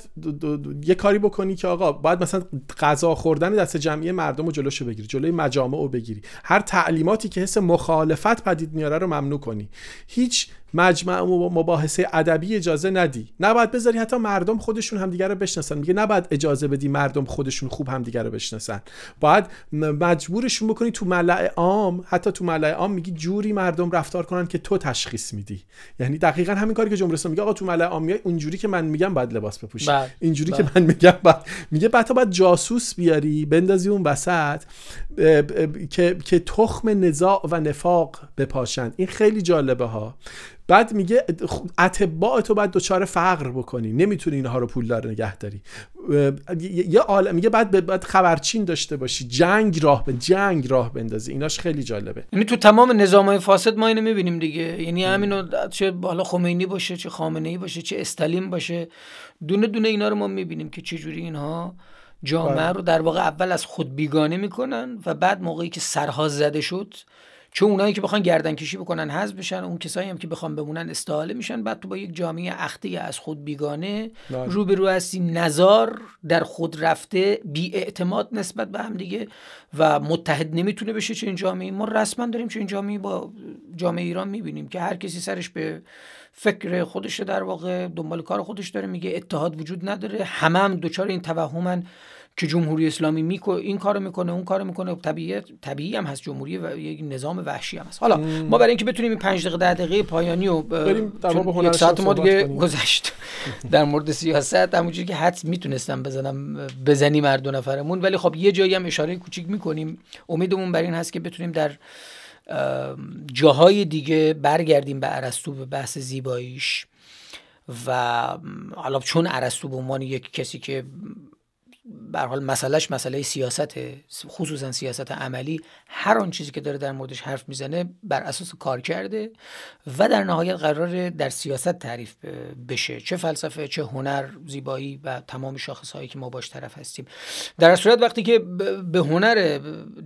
یه کاری بکنی که آقا باید مثلا غذا خوردن دست جمعی مردم رو جلوشو بگیری جلوی مجامع رو بگیری. هر تعلیماتی که حس مخالفت پدید میاره رو ممنوع کنی. هیچ مجمع و مباحثه ادبی اجازه ندی. نباید بذاری حتی مردم خودشون همدیگه رو بشناسن. میگه نباید اجازه بدی مردم خودشون خوب همدیگه رو بشناسن. باید مجبورشون بکنی تو ملع عام حتی تو ملع عام میگی جوری مردم رفتار کنن که تو تشخیص میدی. یعنی دقیقا همین کاری که جمهوری میگه آقا تو ملع عام میای اونجوری که من میگم باید لباس بپوشی. بله. اینجوری که بله. من میگم بعد میگه بعد باید جاسوس بیاری بندازی اون وسط. که که تخم نزاع و نفاق بپاشند این خیلی جالبه ها. بعد میگه اتباع تو باید دچار فقر بکنی. نمی‌تونی اینها رو پولدار نگه داری. یه عالم میگه بعد بعد خبرچین داشته باشی. جنگ راه به جنگ راه بندازی. ایناش خیلی جالبه. یعنی تو تمام نظامهای فاسد ما اینو می‌بینیم دیگه. یعنی همینو چه بالا خمینی باشه چه خامنه ای باشه چه استالین باشه. دونه دونه اینا رو ما می‌بینیم که چه جوری اینها جامعه بله. رو در واقع اول از خود بیگانه می‌کنن و بعد موقعی که سرها زده شد چون اونایی که بخوان گردن کشی بکنن حذف بشن اون کسایی هم که بخوان بمونن استحاله میشن بعد تو با یک جامعه اخته از خود بیگانه بله. رو به رو هستی نزار در خود رفته بی اعتماد نسبت به هم دیگه و متحد نمی‌تونه بشه چه این جامعه ما رسما داریم چه این جامعه با جامعه ایران می‌بینیم که هر کسی سرش به فکر خودش در واقع دنبال کار خودش داره میگه اتحاد وجود نداره همه هم دوچار این توهمن که جمهوری اسلامی میکو این کارو می‌کنه اون کارو می‌کنه. طبیعی طبیعی هم هست جمهوری و یک نظام وحشی هم هست. حالا ما برای اینکه بتونیم این 5 دقیقه 10 دقیقه پایانی و در ساعت ما دیگه گذشت. در مورد سیاست همونجوری که حد می‌تونستم بزنم بزنیم هر دو نفرمون. ولی خب یه جایی هم اشاره کوچیک می‌کنیم. امیدمون بر این هست که بتونیم در جاهای دیگه برگردیم به ارسطو به بحث زیباییش. و حالا چون ارسطو به عنوان یک کسی که به حال مسئلهش مسئله سیاست خصوصا سیاست عملی. هر آن چیزی که داره در موردش حرف می‌زنه بر اساس کار کرده و در نهایت قرار در سیاست تعریف بشه. چه فلسفه چه هنر زیبایی و تمام شاخص هایی که ما باش طرف هستیم. در صورت وقتی که به هنر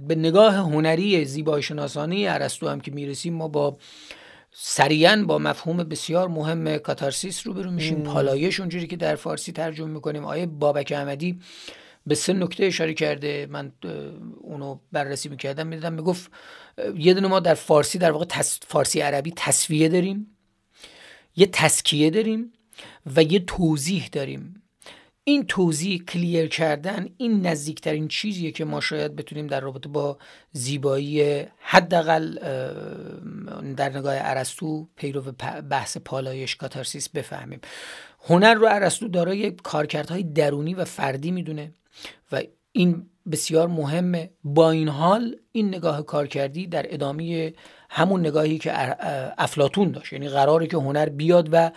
به نگاه هنری زیبایی شناسانی ارسطو هم که می‌رسیم ما با سریعا با مفهوم بسیار مهم کاتارسیس رو برو میشیم پالایش اونجوری که در فارسی ترجمه می‌کنیم. آیه بابک احمدی به سه نکته اشاره کرده. من اونو بررسی می‌کردم می‌دیدم. می‌گفت یه دونه ما در فارسی در واقع فارسی عربی تصویه داریم یه تسکیه داریم و یه توضیح داریم. این توضیح کلیر کردن این نزدیکترین چیزیه که ما شاید بتونیم در رابطه با زیبایی حداقل در نگاه ارسطو پیرو بحث پالایش کاتارسیس بفهمیم. هنر رو ارسطو دارای کارکردهای درونی و فردی می‌دونه و این بسیار مهمه. با این حال این نگاه کارکردی در ادامه همون نگاهی که افلاطون داشت یعنی قراره که هنر بیاد و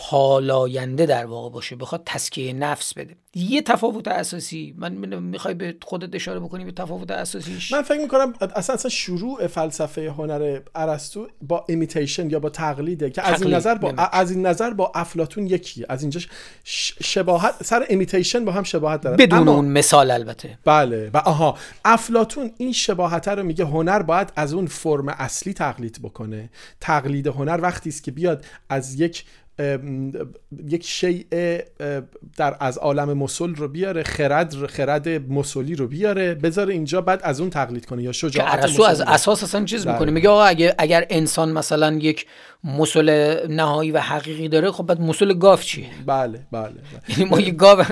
پالاینده در واقع باشه بخواد تزکیه نفس بده. یه تفاوت اساسی من می‌خوای به خودت اشاره بکنی به تفاوت اساسیش؟ من فکر می‌کنم اصلا, اصلا شروع فلسفه هنر ارسطو با imitation یا با تقلیده که از این نظر با از این نظر با افلاطون یکی از اینجا شباهت سر ایمیتیشن با هم شباهت داره بدون اما... اون مثال البته. بله و آها. افلاتون این شباهت رو میگه هنر باید از اون فرم اصلی تقلید بکنه. تقلید هنر وقتی است که بیاد از یک یک شیء در از عالم مسل رو بیاره خرد خرد مسلی رو بیاره بذاره اینجا بعد از اون تقلید کنه یا شجاعت از اساس اصلا چیز بله. می‌کنه میگه آقا اگر, اگر انسان مثلا یک مسل نهایی و حقیقی داره خب بعد مسل گاف چیه بله بله, بله. یعنی ما یک گاو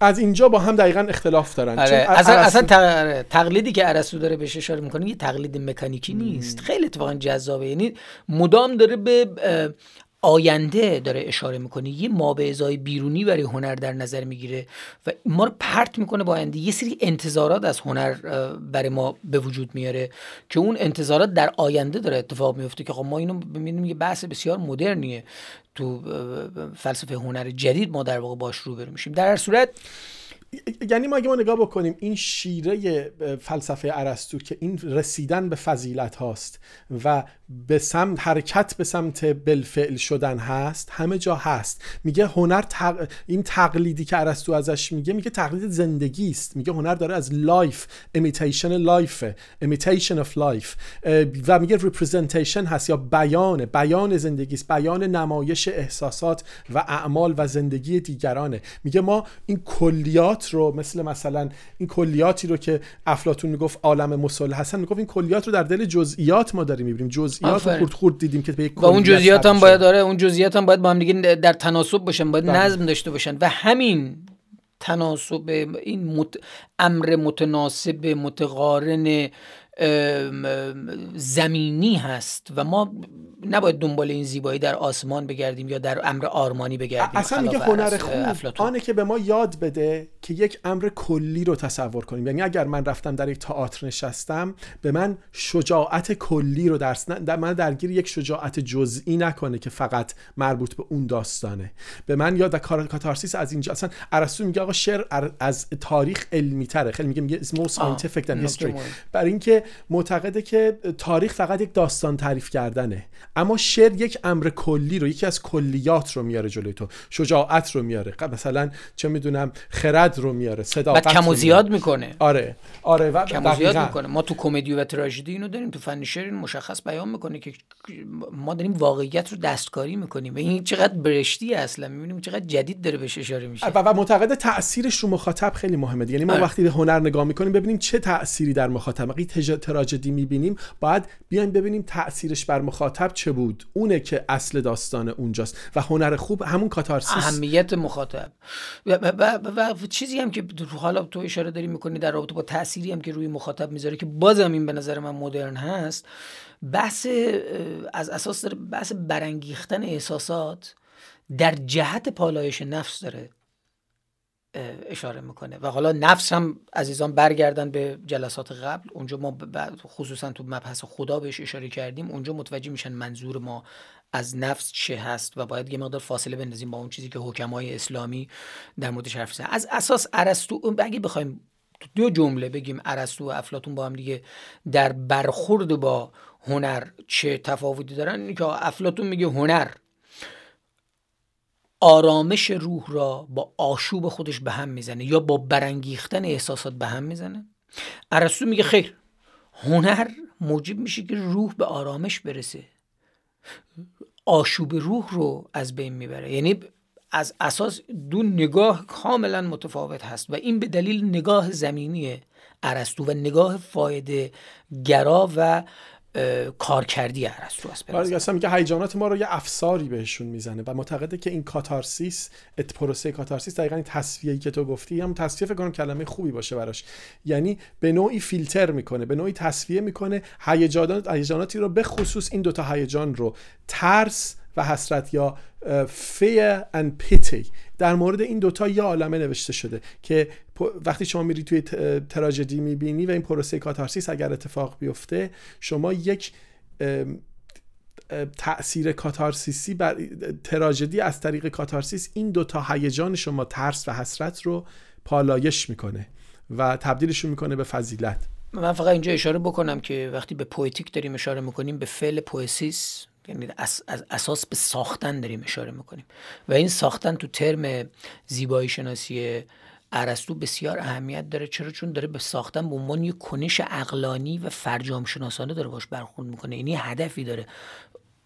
از اینجا با هم دقیقا اختلاف دارن آره. اصلا, اصلا آره. تقلیدی که ارسطو داره بهش اشاره می‌کنه یه تقلید مکانیکی نیست خیلی اتفاقا جذابه یعنی مدام داره به آینده داره اشاره می‌کنه. یه ما بیرونی برای هنر در نظر می‌گیره و ما رو پرت می‌کنه با آینده. یه سری انتظارات از هنر برای ما به وجود میاره که اون انتظارات در آینده داره اتفاق میفته که خب ما اینو ببینیم یه بحث بسیار مدرنیه. تو فلسفه هنر جدید ما در واقع باش رو میشیم. در هر صورت یعنی ما اگه ما نگاه بکنیم این شیره فلسفه ارسطو که این رسیدن به فضیلت هاست و به سمت حرکت به سمت بالفعل شدن هست همه جا هست. میگه هنر این تقلیدی که ارسطو ازش میگه میگه تقلید زندگی است. میگه هنر داره از life imitation life imitation of life و میگه representation هست یا بیان بیان زندگی است بیان نمایش احساسات و اعمال و زندگی دیگرانه. میگه ما این کلیات رو مثل مثلا این کلیاتی رو که افلاطون می‌گفت عالم مثل هستن می‌گفت این کلیات رو در دل جزئیات ما داریم می‌بینیم. جزئیات رو خورد خورد دیدیم که به یک و اون جزئیات هم باید داره اون جزئیات هم باید با هم دیگه در تناسب باشن باید بله. نظم داشته باشن. و همین تناسب این مت... امر متناسب متقارن زمینی هست و ما نباید دنبال این زیبایی در آسمان بگردیم یا در امر آرمانی بگردیم. اصلا میگه هنر خوب آنه که به ما یاد بده که یک امر کلی رو تصور کنیم. یعنی اگر من رفتم در یک تئاتر نشستم به من شجاعت کلی رو درس در من درگیر یک شجاعت جزئی نکنه که فقط مربوط به اون داستانه. به من یاد کار کاتارسیس از اینجا اصلا ارسطو میگه آقا شعر از تاریخ علمی تره خیلی میگه میگه more scientific than history. برای اینکه معتقده که تاریخ فقط یک داستان تعریف کردنه. اما شعر یک امر کلی رو یکی از کلیات رو میاره جلوی تو. شجاعت رو میاره. مثلا چه می‌دونم خرد رو میاره. صداقت کم و زیاد می‌کنه. آره. آره و کم و زیاد می‌کنه. ما تو کمدی و تراژدی اینو داریم تو فن شعر مشخص بیان می‌کنه که ما داریم واقعیت رو دستکاری می‌کنیم. و این چقدر برشتی اصلا می‌بینیم چقدر جدید داره بهش اشاره میشه. و, و معتقد تاثیرش رو مخاطب خیلی مهمه یعنی ما آره. وقتی به هنر نگاه می‌کنیم ببینیم چه تأثیری در مخاطب. وقتی تراژدی می‌بینیم باید بیایم ببینیم تاثیرش بر مخاطب چه بود. اونه که اصل داستان اونجاست و هنر خوب همون کاتارسیس. اهمیت مخاطب. و, و, و, و چیزی هم که حالا تو اشاره داری می‌کنی در رابطه با تأثیری هم که روی مخاطب می‌ذاره که بازم این به نظر من مدرن هست. بحث از اساس داره بحث برانگیختن احساسات در جهت پالایش نفس داره. اشاره می‌کنه. و حالا نفس هم عزیزان برگردن به جلسات قبل. اونجا ما خصوصا تو مبحث خدا بهش اشاره کردیم. اونجا متوجه میشن منظور ما از نفس چه هست و باید یه مقدار فاصله بندازیم با اون چیزی که حکمای اسلامی در موردش حرف از اساس ارسطو اگه بخوایم دو جمله بگیم ارسطو و افلاتون با هم دیگه در برخورد با هنر چه تفاوتی دارن که افلاتون میگه هنر آرامش روح را با آشوب خودش به هم می‌زنه یا با برانگیختن احساسات به هم می‌زنه؟ ارسطو میگه خیر هنر موجب میشه که روح به آرامش برسه. آشوب روح رو از بین می‌بره. یعنی از اساس دو نگاه کاملا متفاوت هست و این به دلیل نگاه زمینی ارسطو و نگاه فایده گرا و کارکردی ارسطو است آره اصلا میگه هیجانات ما رو یه افساری بهشون می‌زنه و معتقده که این کاتارسیس پروسه کاتارسیس دقیقا این تصفیه‌ای که تو گفتی هم تصفیه فکر کنم کلمه خوبی باشه براش. یعنی به نوعی فیلتر می‌کنه به نوعی تصفیه می‌کنه هیجانات هیجاناتی رو به خصوص این دوتا هیجان رو ترس و حسرت یا fear and pity. در مورد این دوتا یه عالمه نوشته شده که وقتی شما میری توی تراژدی می‌بینی و این پروسه کاتارسیس اگر اتفاق بیفته شما یک تاثیر کاتارسیسی بر تراژدی از طریق کاتارسیس این دوتا هیجان شما ترس و حسرت رو پالایش می‌کنه و تبدیلشون می‌کنه به فضیلت. من فقط اینجا اشاره بکنم که وقتی به poetic داریم اشاره می‌کنیم به فعل poiesis یعنی از اساس به ساختن داریم اشاره می‌کنیم. و این ساختن تو ترم زیبایی شناسی ارسطو بسیار اهمیت داره. چرا؟ چون داره به ساختن به عنوان یک کنش اقلانی و فرجام شناسانه داره باش برخورد می‌کنه. یعنی هدفی داره.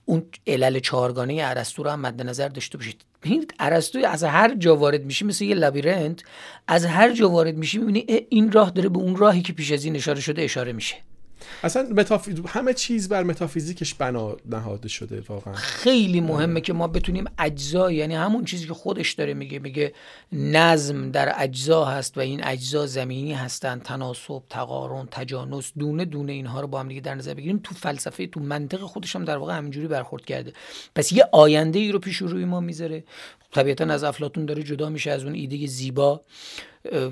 اون علل چهارگانه ارسطو رو هم مد نظر داشته باشید. ببینید ارسطو از هر جا وارد میشی مثل یه لابیرنت از هر جا وارد میشی می‌بینی این راه داره به اون راهی که پیش از این اشاره شده اشاره میشه. اصلا متافیز... همه چیز بر متافیزیکش بنا نهاده شده واقعا. خیلی مهمه که ما بتونیم اجزا یعنی همون چیزی که خودش داره میگه میگه نظم در اجزا هست و این اجزا زمینی هستن تناسب تقارن تجانس دونه دونه اینها رو با هم دیگه در نظر بگیریم. تو فلسفه تو منطق خودش هم در واقع همینجوری برخورد کرده. پس یه آینده ای رو پیش روی ما می‌ذاره. طبیعتا از افلاطون داره جدا میشه از اون ایده زیبا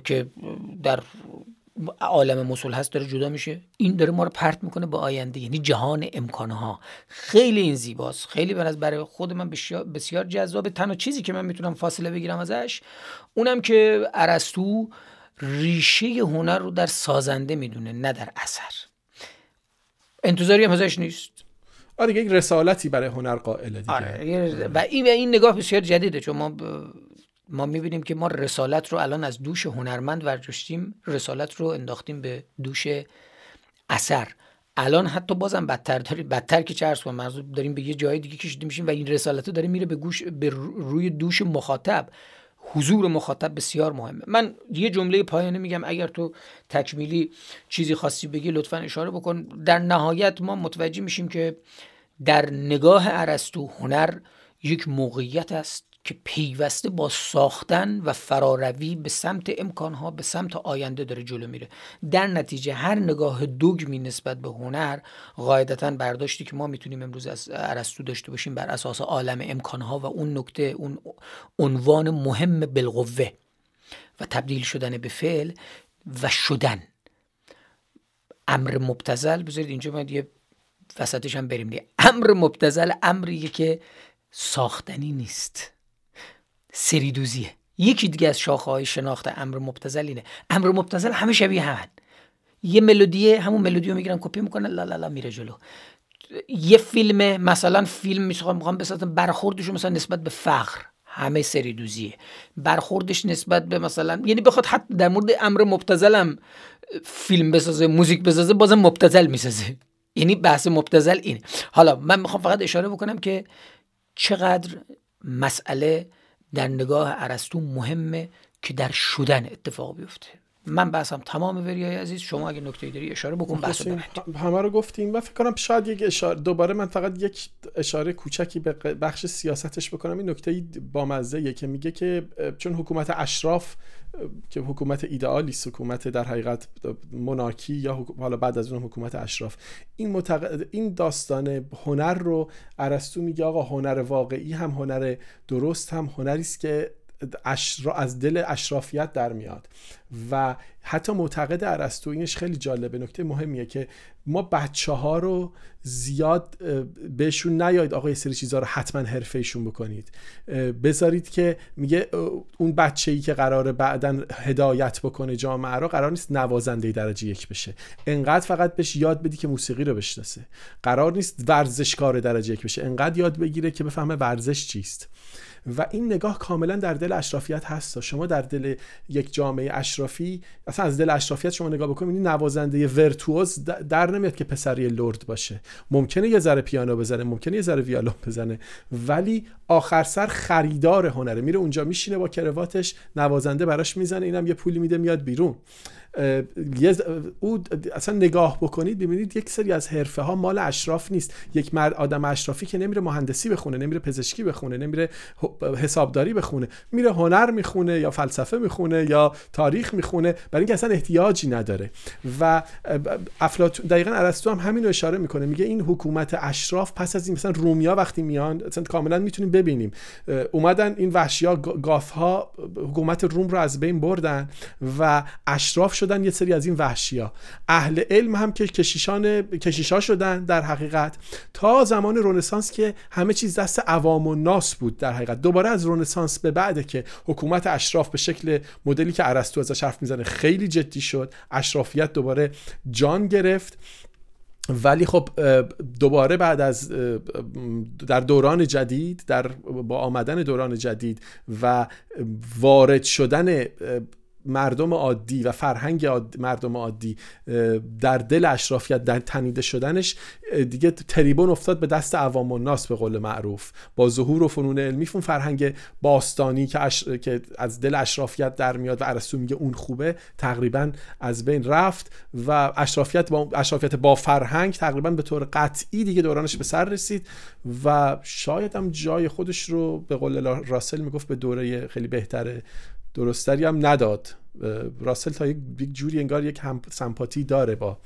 که در عالم مسل هست داره جدا میشه. این داره ما رو پرت می‌کنه به آینده یعنی جهان امکانها. خیلی این زیباست. خیلی از برای خود من بسیار, جذابه تنها چیزی که من می‌تونم فاصله بگیرم ازش اونم که ارسطو ریشه هنر رو در سازنده می‌دونه نه در اثر. انتظاری هم ازش نیست. آره یک رسالتی برای هنر قائله دیگه. آره و این این نگاه بسیار جدیده چون ما ما می‌بینیم که ما رسالت رو الان از دوش هنرمند ورجشتیم رسالت رو انداختیم به دوش اثر. الان حتی بازم بدتر داریم بدتر که چه و مرزو داریم به یه جای دیگه کشیده میشیم و این رسالت داره میره به گوش به روی دوش مخاطب. حضور مخاطب بسیار مهمه. من یه جمله پایانه میگم اگر تو تکمیلی چیزی خاصی بگی لطفا اشاره بکن. در نهایت ما متوجه میشیم که در نگاه ارسطو هنر یک موقعیت است. که پیوسته با ساختن و فراروی به سمت امکانها به سمت آینده داره جلو میره. در نتیجه هر نگاه دوگمی نسبت به هنر قاعدتا برداشتی که ما می‌تونیم امروز از ارسطو داشته باشیم بر اساس عالم امکانها و اون نکته اون عنوان مهم بالقوه و تبدیل شدن به فعل و شدن. امر مبتزل بذارید اینجا من یه وسطش هم بریم. دیگه امر مبتزل امریه که ساختنی نیست. سریدوزیه. یکی دیگه از شاخه های شناخت امر مبتزل اینه. امر مبتزل همه شبیه همن. یه ملودیه همون ملودی رو می‌گیرن کپی می‌کنن لا لا لا میره جلو. یه فیلم مثلا فیلم می‌خوام می‌خوام بسازم برخوردش مثلا نسبت به فقر. همه سری دوزیه برخوردش نسبت به مثلا یعنی بخواد حتی در مورد امر مبتزلم فیلم بسازه موزیک بسازه بازم مبتزل می‌سازه. یعنی بحث مبتزل اینه. حالا من می‌خوام فقط اشاره بکنم که چقدر مسئله در نگاه ارسطو مهمه که در شدن اتفاق بیفته. من بحثم تمام وریای عزیز شما اگه نکته داری اشاره بکن بحث همه رو گفتیم و فکر کنم شاید یک اشاره دوباره من فقط یک اشاره کوچکی به بخش سیاستش بکنم. این نکته با مزه که میگه که چون حکومت اشراف که حکومت ایدئالی حکومت در حقیقت مونارکی یا حالا بعد از اون حکومت اشراف. این متق... این داستان هنر رو ارسطو میگه آقا هنر واقعی هم هنر درست هم هنری است که از دل اشرافیت در میاد. و حتی معتقد ارسطو اینش خیلی جالبه. نکته مهمیه که ما بچه ها رو زیاد بهشون نیاید آقا یه سری چیزها رو حتما حرفه ایشون بکنید بذارید که میگه اون بچه ای که قراره بعدا هدایت بکنه جامعه رو قرار نیست نوازنده درجه یک بشه. انقدر فقط بهش یاد بدی که موسیقی رو بشناسه. قرار نیست ورزشکار درجه یک بشه. انقدر یاد بگیره که بفهمه ورزش چیست. و این نگاه کاملا در دل اشرافیت هست. شما در دل یک جامعه اشرافی اصلا از دل اشرافیت شما نگاه بکنید نوازنده ورتوز در نمیاد که پسری لرد باشه. ممکنه یه ذره پیانو بزنه ممکنه یه ذره ویالون بزنه ولی آخر سر خریدار هنره. میره اونجا میشینه با کرواتش نوازنده براش می‌زنه اینم یه پولی میده میاد بیرون. او اصلا نگاه بکنید ببینید یک سری از حرفه ها مال اشراف نیست. یک مرد آدم اشرافی که نمیره مهندسی بخونه نمیره پزشکی بخونه نمیره حسابداری بخونه میره هنر می‌خونه یا فلسفه می‌خونه یا تاریخ می‌خونه برای اینکه اصلا احتیاجی نداره. و افلاطون دقیقا ارسطو هم همین رو اشاره می‌کنه. میگه این حکومت اشراف پس از این مثلا رومیا وقتی میان اصلا کاملا می‌تونیم ببینیم. اومدن این وحشیا گاف ها حکومت روم رو از بین بردن و اشراف شدن یه سری از این وحشیا اهل علم هم که کشیشان کشیشا شدن در حقیقت. تا زمان رنسانس که همه چیز دست عوام و ناس بود در حقیقت. دوباره از رنسانس به بعد که حکومت اشراف به شکل مدلی که ارسطو ازش حرف می‌زنه خیلی جدی شد اشرافیت دوباره جان گرفت. ولی خب دوباره بعد از در دوران جدید در با آمدن دوران جدید و وارد شدن مردم عادی و فرهنگ مردم عادی در دل اشرافیت در تنیده شدنش دیگه تریبون افتاد به دست عوام و ناس به قول معروف. با ظهور و فنون علمی فون فرهنگ باستانی که, که از دل اشرافیت در میاد و ارسطو میگه اون خوبه تقریبا از بین رفت و اشرافیت با اشرافیت با فرهنگ تقریبا به طور قطعی دیگه دورانش به سر رسید و شاید هم جای خودش رو به قول راسل می‌گفت به دوره خیلی بهتره درستری هم نداد. راسل تا یک جوری انگار یک هم سمپاتی داره با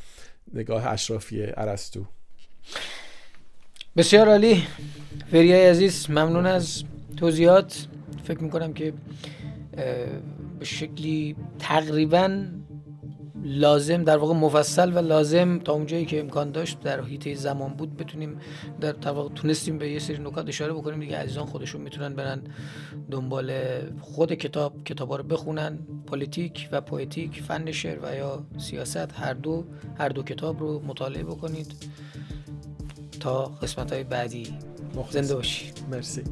نگاه اشرافی ارسطو. بسیار عالی. فریای عزیز ممنون از توضیحات. فکر می‌کنم که به شکلی تقریبا لازم در واقع مفصل و لازم تا اونجایی که امکان داشت در حیطه زمان بود بتونیم در واقع تونستیم به یه سری نکات اشاره بکنیم. دیگه عزیزان خودشون می‌تونن برن دنبال خود کتاب کتابا رو بخونن. politic و poetic فن شعر و یا سیاست هر دو هر دو کتاب رو مطالعه بکنید تا قسمت های بعدی زنده باشی. مرسی.